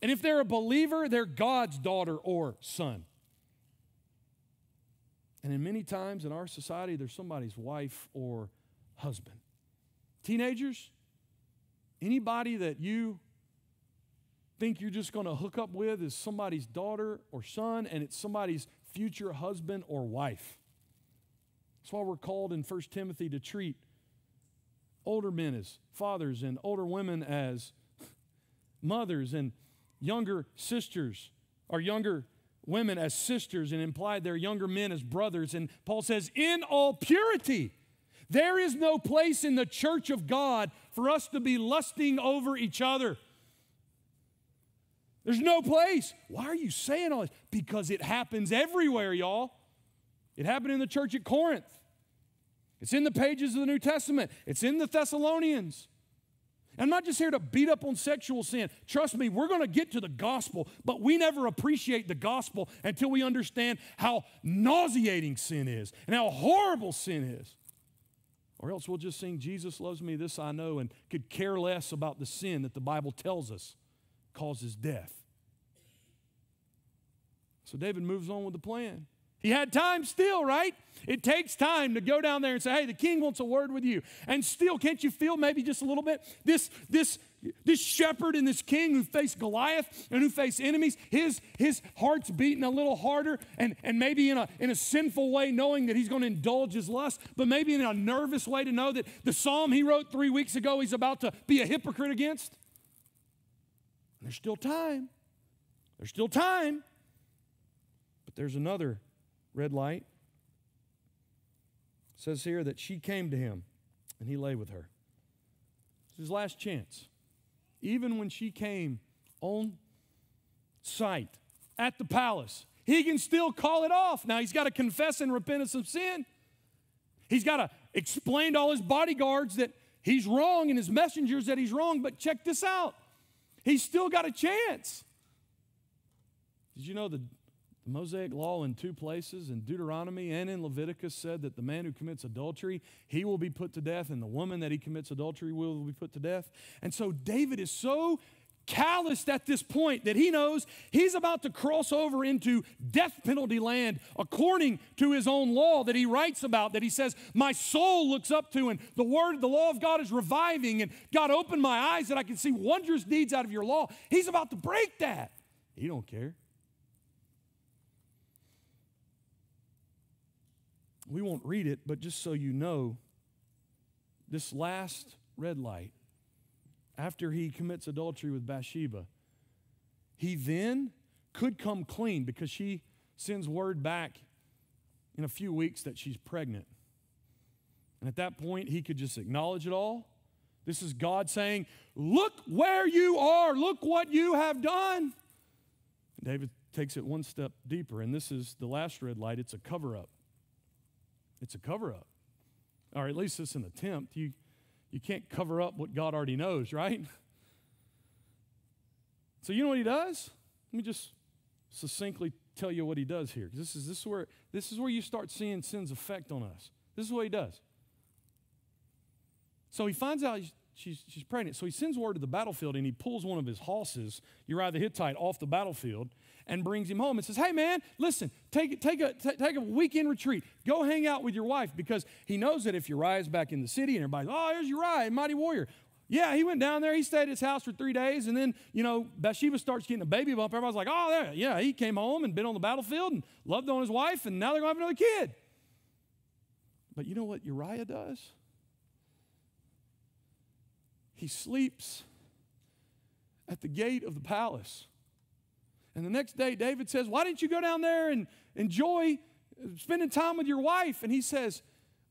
And if they're a believer, they're God's daughter or son. And in many times in our society, there's somebody's wife or husband. Teenagers, anybody that you think you're just going to hook up with is somebody's daughter or son, and it's somebody's future husband or wife. That's why we're called in 1 Timothy to treat older men as fathers and older women as mothers and younger sisters or younger women as sisters and implied their younger men as brothers. And Paul says, in all purity, there is no place in the church of God for us to be lusting over each other. There's no place. Why are you saying all this? Because it happens everywhere, y'all. It happened in the church at Corinth. It's in the pages of the New Testament. It's in the Thessalonians. I'm not just here to beat up on sexual sin. Trust me, we're going to get to the gospel, but we never appreciate the gospel until we understand how nauseating sin is and how horrible sin is. Or else we'll just sing, Jesus loves me, this I know, and could care less about the sin that the Bible tells us causes death. So David moves on with the plan. He had time still, right? It takes time to go down there and say, hey, the king wants a word with you. And still, can't you feel maybe just a little bit? This, this, this shepherd and this king who faced Goliath and who faced enemies, his, his heart's beating a little harder and, and maybe in a, in a sinful way, knowing that he's going to indulge his lust, but maybe in a nervous way to know that the psalm he wrote three weeks ago he's about to be a hypocrite against. There's still time. There's still time. But there's another red light. It says here that she came to him and he lay with her. It's his last chance. Even when she came on sight at the palace, he can still call it off. Now, he's got to confess and repentance of some sin. He's got to explain to all his bodyguards that he's wrong and his messengers that he's wrong. But check this out he's still got a chance. Did you know the, the Mosaic law in two places, in Deuteronomy and in Leviticus, said that the man who commits adultery, he will be put to death, and the woman that he commits adultery will be put to death? And so David is so calloused at this point that he knows he's about to cross over into death penalty land according to his own law that he writes about that he says my soul looks up to and the word the law of God is reviving and God opened my eyes that I can see wondrous deeds out of your law. He's about to break that. He don't care. We won't read it but just so you know this last red light after he commits adultery with Bathsheba, he then could come clean because she sends word back in a few weeks that she's pregnant. And at that point, he could just acknowledge it all. This is God saying, Look where you are, look what you have done. David takes it one step deeper, and this is the last red light it's a cover up. It's a cover up. Or at least it's an attempt. You, you can't cover up what God already knows, right? So you know what he does? Let me just succinctly tell you what he does here. This is, this, is where, this is where you start seeing sin's effect on us. This is what he does. So he finds out she's, she's pregnant. So he sends word to the battlefield and he pulls one of his horses, Uriah the Hittite, off the battlefield and brings him home and says, Hey, man, listen, take, take, a, t- take a weekend retreat. Go hang out with your wife because he knows that if Uriah is back in the city and everybody's, like, Oh, here's Uriah, mighty warrior. Yeah, he went down there. He stayed at his house for three days. And then, you know, Bathsheba starts getting a baby bump. Everybody's like, Oh, there, yeah, he came home and been on the battlefield and loved on his wife, and now they're going to have another kid. But you know what Uriah does? He sleeps at the gate of the palace and the next day, David says, Why didn't you go down there and enjoy spending time with your wife? And he says,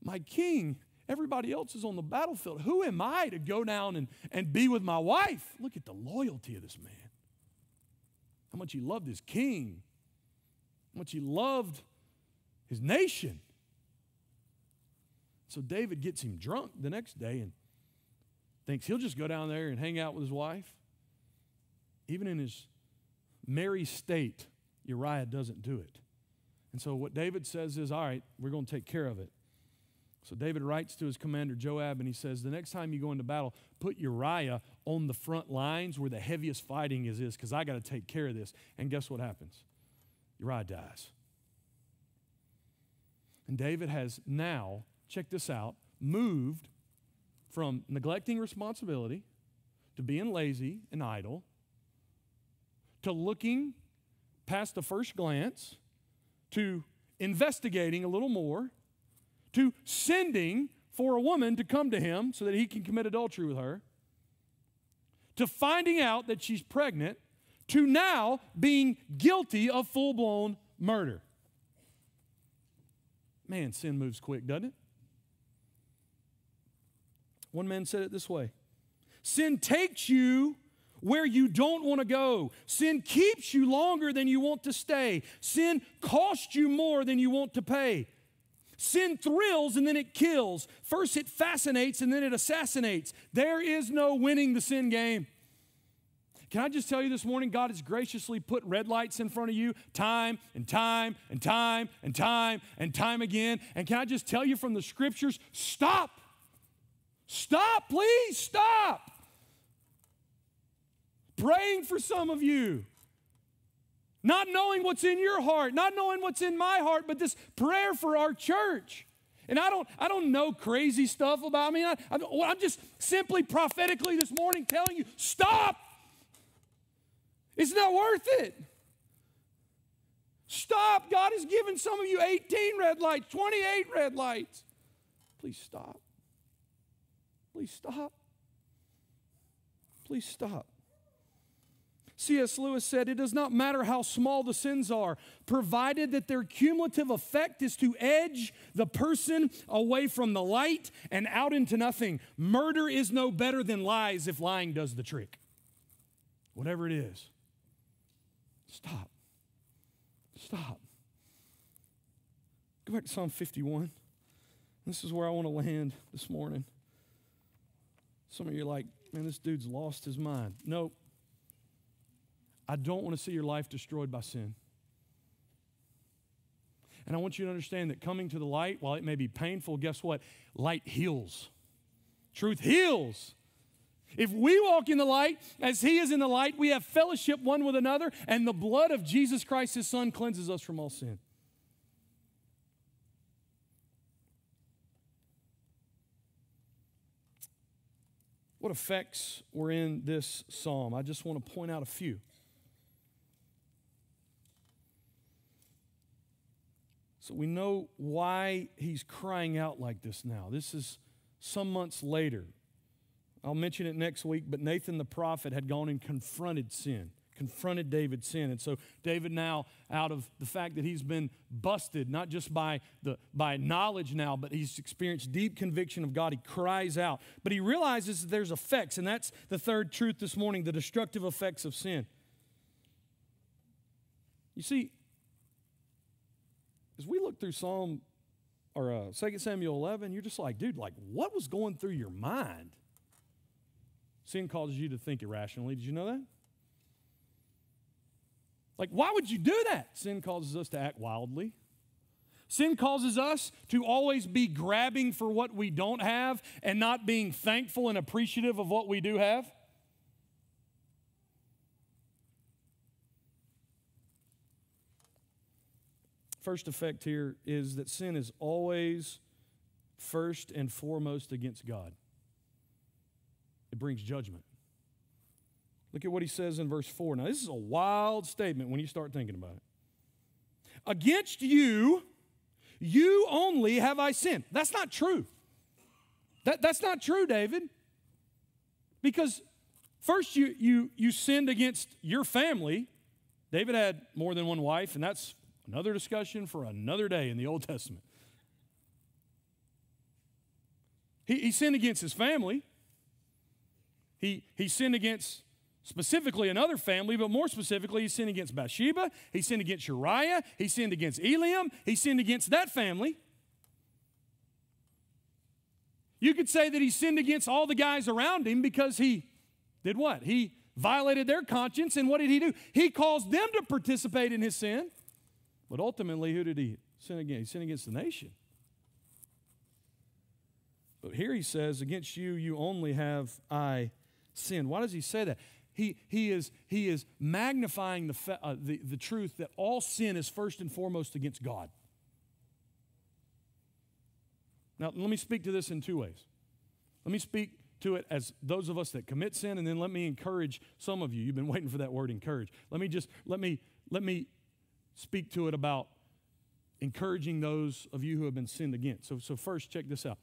My king, everybody else is on the battlefield. Who am I to go down and, and be with my wife? Look at the loyalty of this man. How much he loved his king, how much he loved his nation. So David gets him drunk the next day and thinks he'll just go down there and hang out with his wife. Even in his merry state, Uriah doesn't do it. And so what David says is, all right, we're going to take care of it. So David writes to his commander Joab and he says, the next time you go into battle, put Uriah on the front lines where the heaviest fighting is because I got to take care of this. And guess what happens? Uriah dies. And David has now, check this out, moved from neglecting responsibility to being lazy and idle to looking past the first glance, to investigating a little more, to sending for a woman to come to him so that he can commit adultery with her, to finding out that she's pregnant, to now being guilty of full blown murder. Man, sin moves quick, doesn't it? One man said it this way Sin takes you where you don't want to go. Sin keeps you longer than you want to stay. Sin costs you more than you want to pay. Sin thrills and then it kills. First it fascinates and then it assassinates. There is no winning the sin game. Can I just tell you this morning, God has graciously put red lights in front of you time and time and time and time and time again. And can I just tell you from the scriptures, stop. Stop, please, stop praying for some of you. Not knowing what's in your heart, not knowing what's in my heart, but this prayer for our church. And I don't, I don't know crazy stuff about me. I, I'm just simply prophetically this morning telling you stop. It's not worth it. Stop. God has given some of you 18 red lights, 28 red lights. Please stop. Please stop. Please stop. C.S. Lewis said, It does not matter how small the sins are, provided that their cumulative effect is to edge the person away from the light and out into nothing. Murder is no better than lies if lying does the trick. Whatever it is, stop. stop. Go back to Psalm 51. This is where I want to land this morning. Some of you are like, man, this dude's lost his mind. No, I don't want to see your life destroyed by sin. And I want you to understand that coming to the light, while it may be painful, guess what? Light heals. Truth heals. If we walk in the light as He is in the light, we have fellowship one with another, and the blood of Jesus Christ, His Son, cleanses us from all sin. What effects were in this psalm? I just want to point out a few. So we know why he's crying out like this now. This is some months later. I'll mention it next week, but Nathan the prophet had gone and confronted sin, confronted David's sin. And so David now, out of the fact that he's been busted, not just by, the, by knowledge now, but he's experienced deep conviction of God, he cries out. But he realizes that there's effects, and that's the third truth this morning, the destructive effects of sin. You see, as we look through Psalm or uh, 2 Samuel 11, you're just like, dude, like, what was going through your mind? Sin causes you to think irrationally. Did you know that? Like, why would you do that? Sin causes us to act wildly. Sin causes us to always be grabbing for what we don't have and not being thankful and appreciative of what we do have. First effect here is that sin is always first and foremost against God it brings judgment. Look at what he says in verse 4. Now, this is a wild statement when you start thinking about it. Against you, you only have I sinned. That's not true. That, that's not true, David. Because first you, you, you sinned against your family. David had more than one wife, and that's another discussion for another day in the Old Testament. He, he sinned against his family. He, he sinned against specifically another family, but more specifically, he sinned against Bathsheba. He sinned against Uriah. He sinned against Eliam. He sinned against that family. You could say that he sinned against all the guys around him because he did what? He violated their conscience, and what did he do? He caused them to participate in his sin. But ultimately, who did he sin against? He sinned against the nation. But here he says, Against you, you only have I sinned. Why does he say that? He, he, is, he is magnifying the, uh, the, the truth that all sin is first and foremost against God. Now, let me speak to this in two ways. Let me speak to it as those of us that commit sin, and then let me encourage some of you. You've been waiting for that word encourage. Let me just, let me, let me speak to it about encouraging those of you who have been sinned against. So, so first, check this out.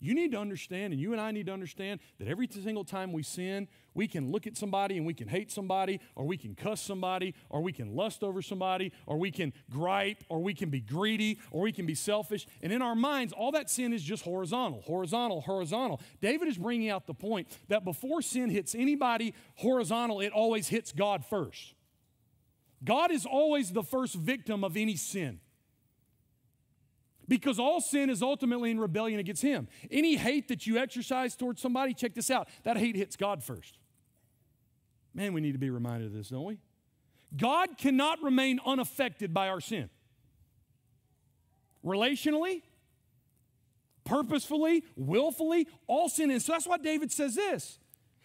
You need to understand, and you and I need to understand, that every single time we sin, we can look at somebody and we can hate somebody, or we can cuss somebody, or we can lust over somebody, or we can gripe, or we can be greedy, or we can be selfish. And in our minds, all that sin is just horizontal, horizontal, horizontal. David is bringing out the point that before sin hits anybody horizontal, it always hits God first. God is always the first victim of any sin. Because all sin is ultimately in rebellion against Him. Any hate that you exercise towards somebody, check this out, that hate hits God first. Man, we need to be reminded of this, don't we? God cannot remain unaffected by our sin. Relationally, purposefully, willfully, all sin is. So that's why David says this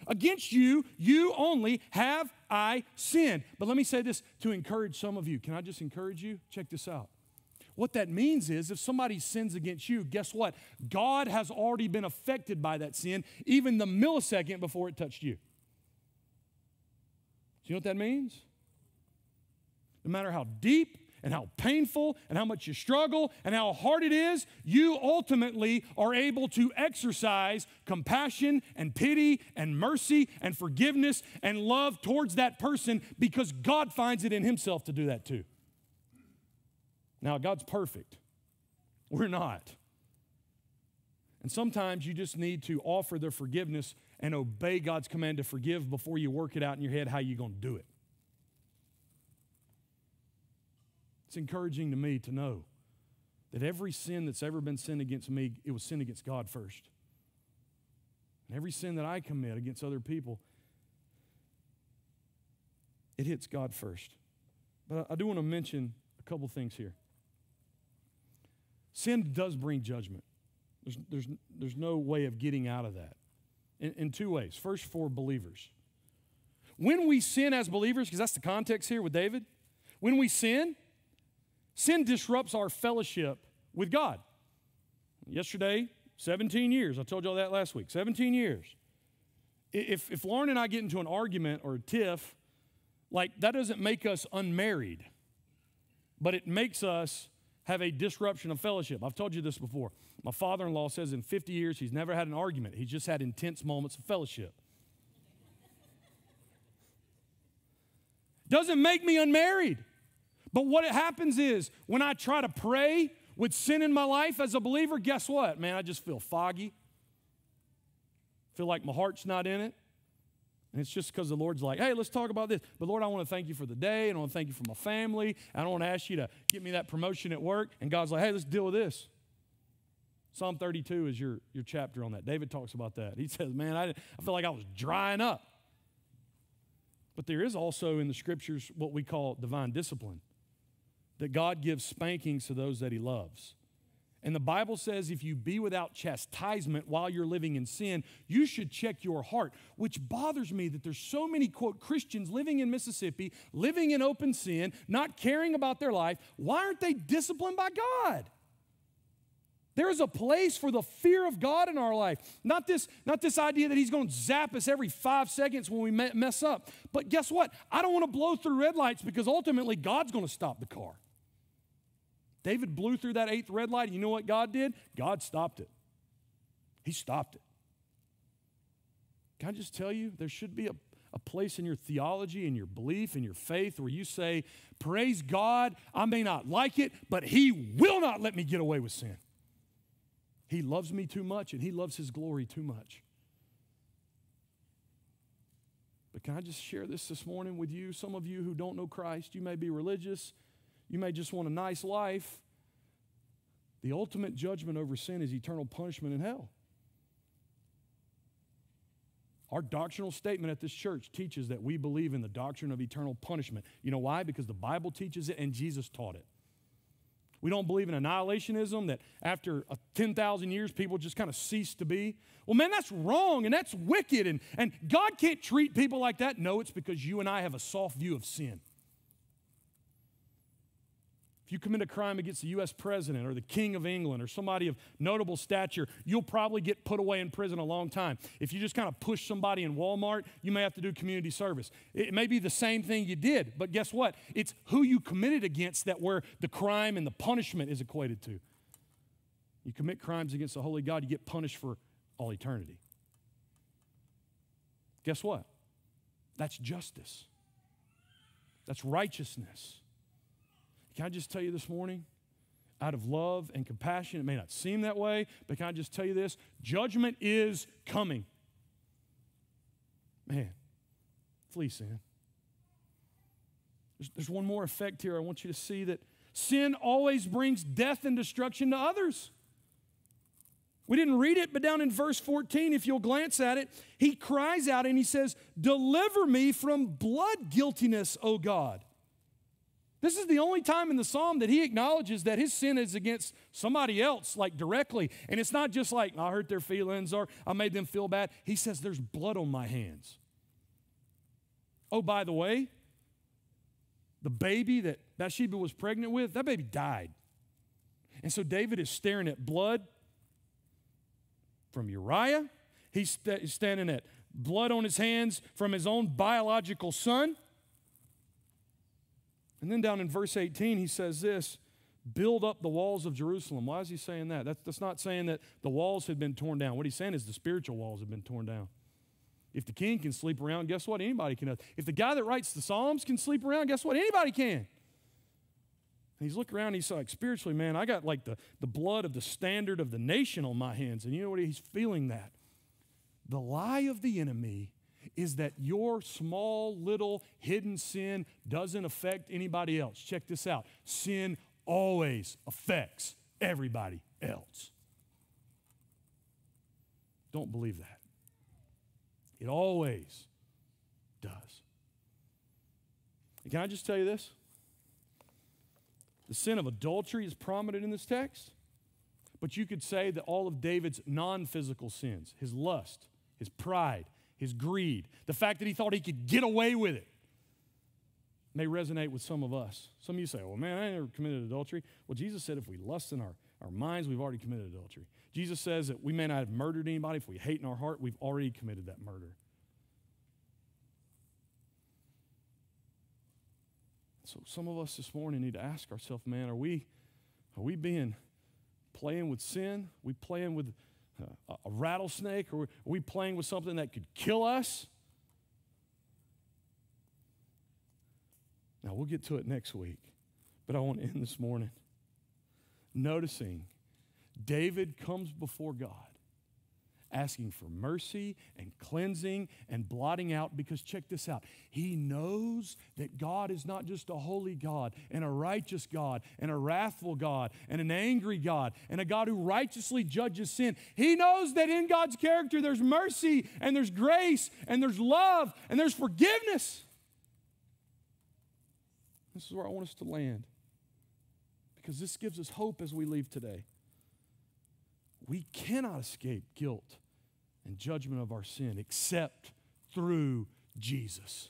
Against you, you only have I sinned. But let me say this to encourage some of you. Can I just encourage you? Check this out. What that means is if somebody sins against you, guess what? God has already been affected by that sin, even the millisecond before it touched you. Do you know what that means? No matter how deep and how painful and how much you struggle and how hard it is, you ultimately are able to exercise compassion and pity and mercy and forgiveness and love towards that person because God finds it in Himself to do that too. Now, God's perfect. We're not. And sometimes you just need to offer the forgiveness and obey God's command to forgive before you work it out in your head how you're going to do it. It's encouraging to me to know that every sin that's ever been sinned against me, it was sin against God first. And every sin that I commit against other people, it hits God first. But I do want to mention a couple things here. Sin does bring judgment. There's, there's, there's no way of getting out of that. In, in two ways. First, for believers. When we sin as believers, because that's the context here with David, when we sin, sin disrupts our fellowship with God. Yesterday, 17 years. I told y'all that last week. 17 years. If, if Lauren and I get into an argument or a tiff, like that doesn't make us unmarried, but it makes us have a disruption of fellowship. I've told you this before. My father in law says in 50 years he's never had an argument, he's just had intense moments of fellowship. Doesn't make me unmarried. But what happens is when I try to pray with sin in my life as a believer, guess what? Man, I just feel foggy. Feel like my heart's not in it. And it's just because the Lord's like, hey, let's talk about this. But Lord, I want to thank you for the day, and I want to thank you for my family. I don't want to ask you to get me that promotion at work. And God's like, hey, let's deal with this. Psalm 32 is your, your chapter on that. David talks about that. He says, man, I, I feel like I was drying up. But there is also in the scriptures what we call divine discipline, that God gives spankings to those that he loves. And the Bible says if you be without chastisement while you're living in sin, you should check your heart, which bothers me that there's so many, quote, Christians living in Mississippi, living in open sin, not caring about their life. Why aren't they disciplined by God? There is a place for the fear of God in our life. Not this, not this idea that He's going to zap us every five seconds when we mess up. But guess what? I don't want to blow through red lights because ultimately God's going to stop the car. David blew through that eighth red light. And you know what God did? God stopped it. He stopped it. Can I just tell you, there should be a, a place in your theology and your belief and your faith where you say, Praise God, I may not like it, but He will not let me get away with sin. He loves me too much and He loves His glory too much. But can I just share this this morning with you? Some of you who don't know Christ, you may be religious, you may just want a nice life. The ultimate judgment over sin is eternal punishment in hell. Our doctrinal statement at this church teaches that we believe in the doctrine of eternal punishment. You know why? Because the Bible teaches it and Jesus taught it. We don't believe in annihilationism, that after uh, 10,000 years, people just kind of cease to be. Well, man, that's wrong and that's wicked, and, and God can't treat people like that. No, it's because you and I have a soft view of sin. If you commit a crime against the U.S. president or the King of England or somebody of notable stature, you'll probably get put away in prison a long time. If you just kind of push somebody in Walmart, you may have to do community service. It may be the same thing you did, but guess what? It's who you committed against that where the crime and the punishment is equated to. You commit crimes against the holy God, you get punished for all eternity. Guess what? That's justice. That's righteousness. Can I just tell you this morning? Out of love and compassion, it may not seem that way, but can I just tell you this? Judgment is coming. Man, flee sin. There's, there's one more effect here. I want you to see that sin always brings death and destruction to others. We didn't read it, but down in verse 14, if you'll glance at it, he cries out and he says, Deliver me from blood guiltiness, O God. This is the only time in the psalm that he acknowledges that his sin is against somebody else, like directly. And it's not just like, I hurt their feelings or I made them feel bad. He says, There's blood on my hands. Oh, by the way, the baby that Bathsheba was pregnant with, that baby died. And so David is staring at blood from Uriah. He's st- standing at blood on his hands from his own biological son. And then down in verse 18, he says this build up the walls of Jerusalem. Why is he saying that? That's, that's not saying that the walls had been torn down. What he's saying is the spiritual walls have been torn down. If the king can sleep around, guess what? Anybody can. If the guy that writes the Psalms can sleep around, guess what? Anybody can. And he's looking around, he's like, spiritually, man, I got like the, the blood of the standard of the nation on my hands. And you know what? He's feeling that. The lie of the enemy is that your small little hidden sin doesn't affect anybody else. Check this out sin always affects everybody else. Don't believe that. It always does. And can I just tell you this? The sin of adultery is prominent in this text, but you could say that all of David's non physical sins, his lust, his pride, his greed, the fact that he thought he could get away with it, may resonate with some of us. Some of you say, well, man, I never committed adultery. Well, Jesus said if we lust in our, our minds, we've already committed adultery. Jesus says that we may not have murdered anybody. If we hate in our heart, we've already committed that murder. So some of us this morning need to ask ourselves, man, are we, are we being playing with sin? Are we playing with a, a rattlesnake? Or are we playing with something that could kill us? Now, we'll get to it next week, but I want to end this morning noticing David comes before God asking for mercy and cleansing and blotting out because check this out. He knows that God is not just a holy God and a righteous God and a wrathful God and an angry God and a God who righteously judges sin. He knows that in God's character there's mercy and there's grace and there's love and there's forgiveness. This is where I want us to land because this gives us hope as we leave today. We cannot escape guilt and judgment of our sin except through Jesus.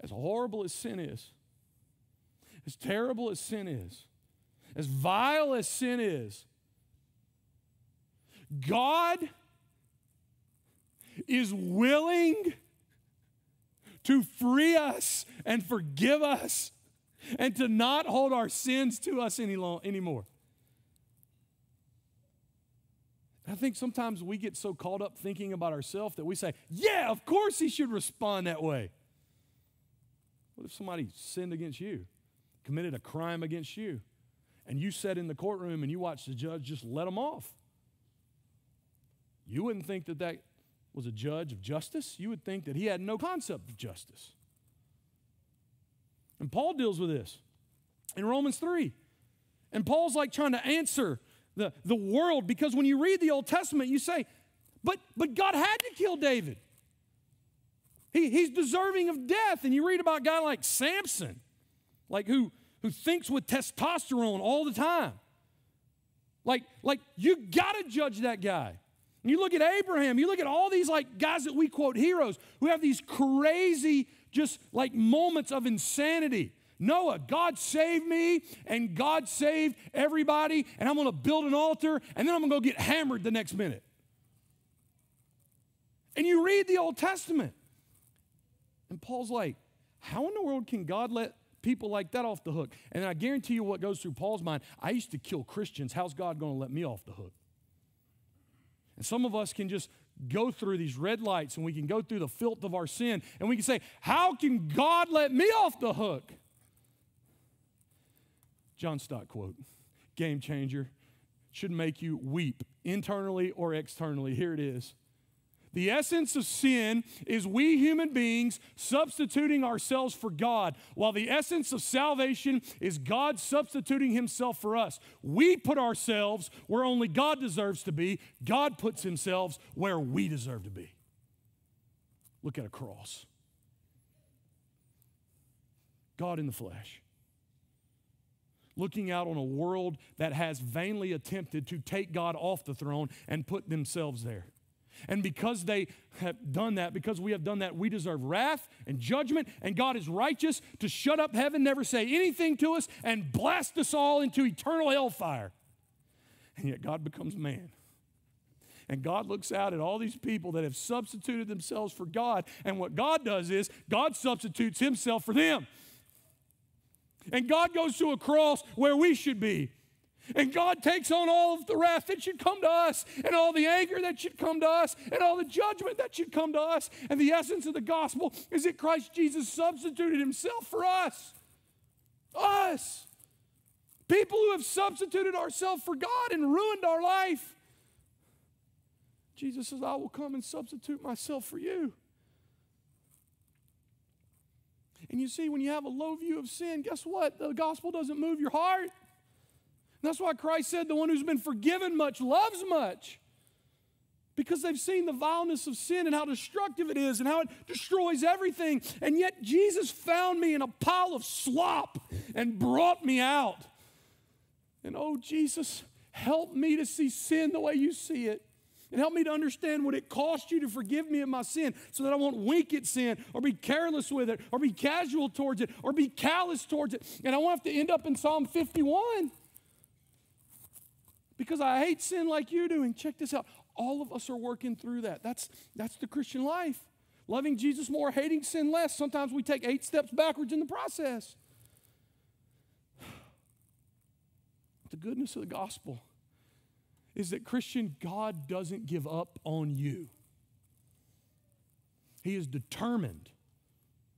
As horrible as sin is, as terrible as sin is, as vile as sin is, God is willing to free us and forgive us and to not hold our sins to us any long, anymore. I think sometimes we get so caught up thinking about ourselves that we say, yeah, of course he should respond that way. What if somebody sinned against you, committed a crime against you, and you sat in the courtroom and you watched the judge just let them off? You wouldn't think that that was a judge of justice. You would think that he had no concept of justice. And Paul deals with this in Romans 3. And Paul's like trying to answer the, the world because when you read the Old Testament, you say, but, but God had to kill David. He, he's deserving of death. And you read about a guy like Samson, like who, who thinks with testosterone all the time. Like, like you got to judge that guy. And you look at Abraham, you look at all these like guys that we quote heroes who have these crazy just like moments of insanity. Noah, God saved me and God saved everybody, and I'm gonna build an altar and then I'm gonna go get hammered the next minute. And you read the Old Testament, and Paul's like, How in the world can God let people like that off the hook? And I guarantee you what goes through Paul's mind I used to kill Christians. How's God gonna let me off the hook? And some of us can just go through these red lights and we can go through the filth of our sin and we can say, How can God let me off the hook? John Stott quote, game changer, should make you weep internally or externally. Here it is. The essence of sin is we human beings substituting ourselves for God, while the essence of salvation is God substituting himself for us. We put ourselves where only God deserves to be, God puts himself where we deserve to be. Look at a cross. God in the flesh. Looking out on a world that has vainly attempted to take God off the throne and put themselves there. And because they have done that, because we have done that, we deserve wrath and judgment. And God is righteous to shut up heaven, never say anything to us, and blast us all into eternal hellfire. And yet God becomes man. And God looks out at all these people that have substituted themselves for God. And what God does is, God substitutes himself for them. And God goes to a cross where we should be. And God takes on all of the wrath that should come to us, and all the anger that should come to us, and all the judgment that should come to us. And the essence of the gospel is that Christ Jesus substituted himself for us. Us. People who have substituted ourselves for God and ruined our life. Jesus says, I will come and substitute myself for you. And you see, when you have a low view of sin, guess what? The gospel doesn't move your heart. And that's why Christ said, The one who's been forgiven much loves much. Because they've seen the vileness of sin and how destructive it is and how it destroys everything. And yet, Jesus found me in a pile of slop and brought me out. And oh, Jesus, help me to see sin the way you see it. And help me to understand what it cost you to forgive me of my sin so that I won't wink at sin or be careless with it or be casual towards it or be callous towards it. And I won't have to end up in Psalm 51 because I hate sin like you do. And check this out all of us are working through that. That's, that's the Christian life. Loving Jesus more, hating sin less. Sometimes we take eight steps backwards in the process. <sighs> The goodness of the gospel is that Christian, God doesn't give up on you. He is determined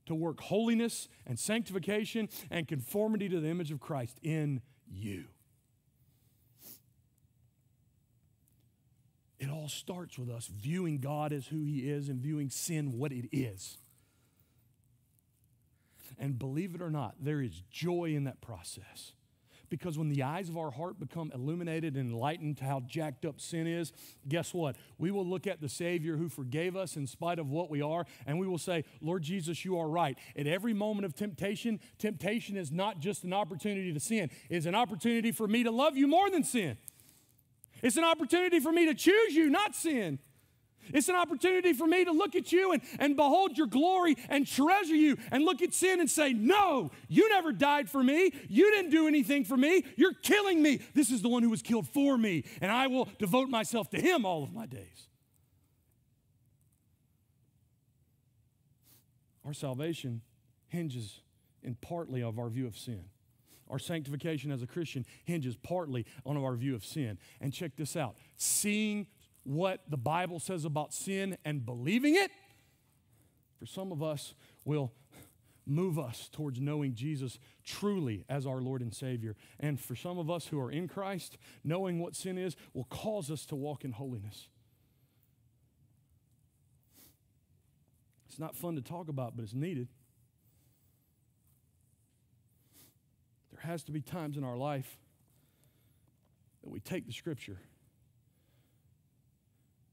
to work holiness and sanctification and conformity to the image of Christ in you. It all starts with us viewing God as who He is and viewing sin what it is. And believe it or not, there is joy in that process. Because when the eyes of our heart become illuminated and enlightened to how jacked up sin is, guess what? We will look at the Savior who forgave us in spite of what we are, and we will say, Lord Jesus, you are right. At every moment of temptation, temptation is not just an opportunity to sin, it's an opportunity for me to love you more than sin. It's an opportunity for me to choose you, not sin. It's an opportunity for me to look at you and, and behold your glory and treasure you and look at sin and say, No, you never died for me. You didn't do anything for me. You're killing me. This is the one who was killed for me, and I will devote myself to him all of my days. Our salvation hinges in partly of our view of sin. Our sanctification as a Christian hinges partly on our view of sin. And check this out seeing what the Bible says about sin and believing it, for some of us, will move us towards knowing Jesus truly as our Lord and Savior. And for some of us who are in Christ, knowing what sin is will cause us to walk in holiness. It's not fun to talk about, but it's needed. Has to be times in our life that we take the scripture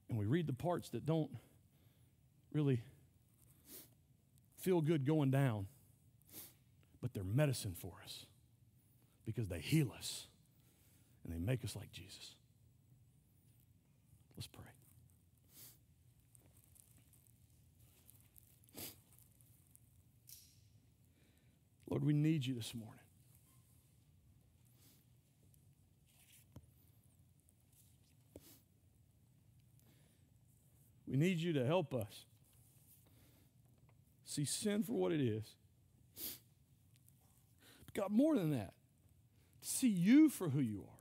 and we read the parts that don't really feel good going down, but they're medicine for us because they heal us and they make us like Jesus. Let's pray. Lord, we need you this morning. We need you to help us see sin for what it is. God, more than that, see you for who you are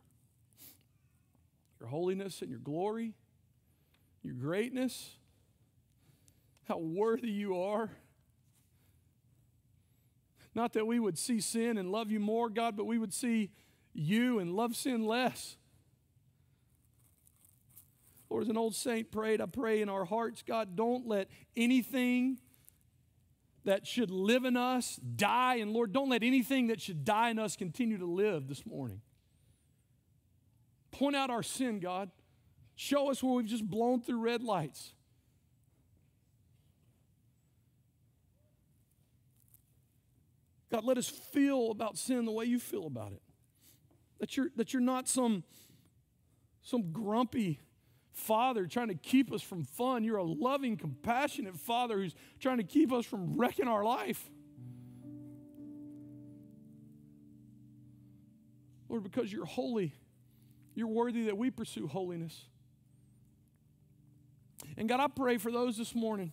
your holiness and your glory, your greatness, how worthy you are. Not that we would see sin and love you more, God, but we would see you and love sin less. Lord, as an old saint prayed, I pray in our hearts, God, don't let anything that should live in us die. And Lord, don't let anything that should die in us continue to live this morning. Point out our sin, God. Show us where we've just blown through red lights. God, let us feel about sin the way you feel about it. That you're, that you're not some, some grumpy, father trying to keep us from fun. You're a loving, compassionate father who's trying to keep us from wrecking our life. Lord, because you're holy, you're worthy that we pursue holiness. And God, I pray for those this morning,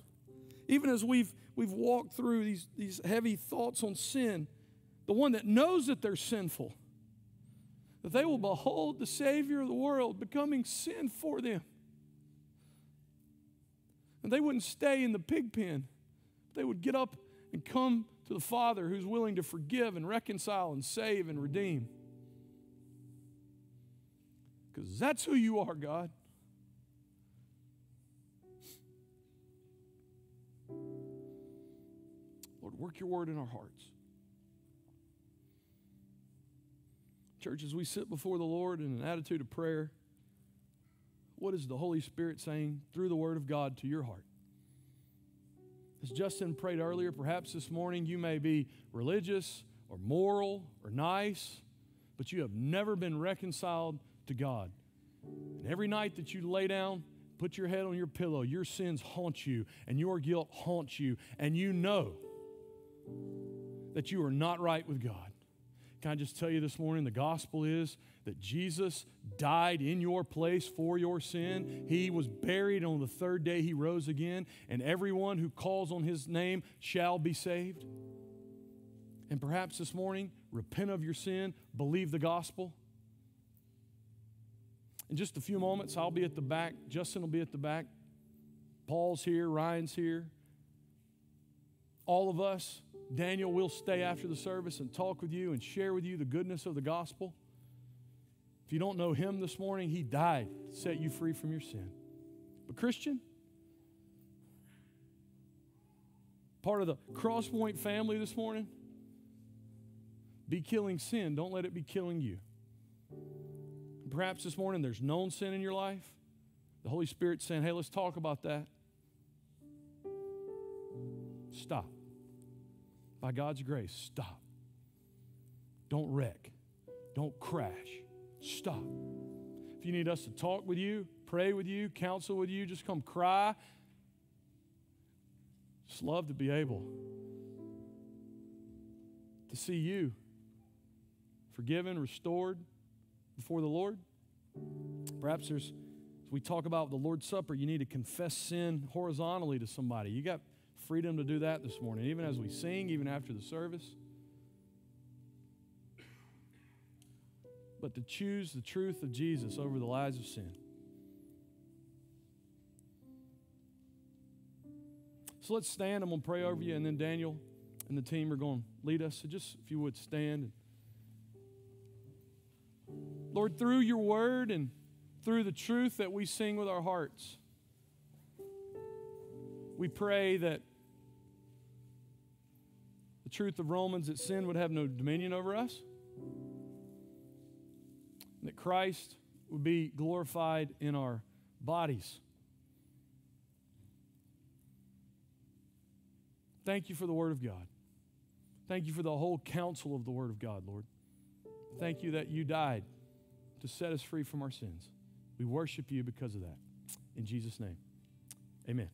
even as we've, we've walked through these, these heavy thoughts on sin, the one that knows that they're sinful, that they will behold the Savior of the world becoming sin for them. And they wouldn't stay in the pig pen. They would get up and come to the Father who's willing to forgive and reconcile and save and redeem. Because that's who you are, God. Lord, work your word in our hearts. Church, as we sit before the Lord in an attitude of prayer, what is the Holy Spirit saying through the Word of God to your heart? As Justin prayed earlier, perhaps this morning you may be religious or moral or nice, but you have never been reconciled to God. And every night that you lay down, put your head on your pillow, your sins haunt you and your guilt haunts you, and you know that you are not right with God. Can I just tell you this morning the gospel is that Jesus died in your place for your sin. He was buried on the third day, he rose again, and everyone who calls on his name shall be saved. And perhaps this morning, repent of your sin, believe the gospel. In just a few moments, I'll be at the back. Justin will be at the back. Paul's here. Ryan's here. All of us Daniel will stay after the service and talk with you and share with you the goodness of the gospel. If you don't know him this morning, he died to set you free from your sin. But, Christian, part of the Crosspointe family this morning, be killing sin. Don't let it be killing you. Perhaps this morning there's known sin in your life. The Holy Spirit saying, hey, let's talk about that. Stop by God's grace, stop. Don't wreck. Don't crash. Stop. If you need us to talk with you, pray with you, counsel with you, just come cry. Just love to be able to see you forgiven, restored before the Lord. Perhaps there's, as we talk about the Lord's Supper, you need to confess sin horizontally to somebody. You got freedom to do that this morning, even as we sing, even after the service. But to choose the truth of Jesus over the lies of sin. So let's stand. I'm going to pray over you, and then Daniel and the team are going to lead us. So just if you would stand. Lord, through your word and through the truth that we sing with our hearts, we pray that the truth of Romans that sin would have no dominion over us, that Christ would be glorified in our bodies. Thank you for the Word of God. Thank you for the whole counsel of the Word of God, Lord. Thank you that you died to set us free from our sins. We worship you because of that. In Jesus' name, amen.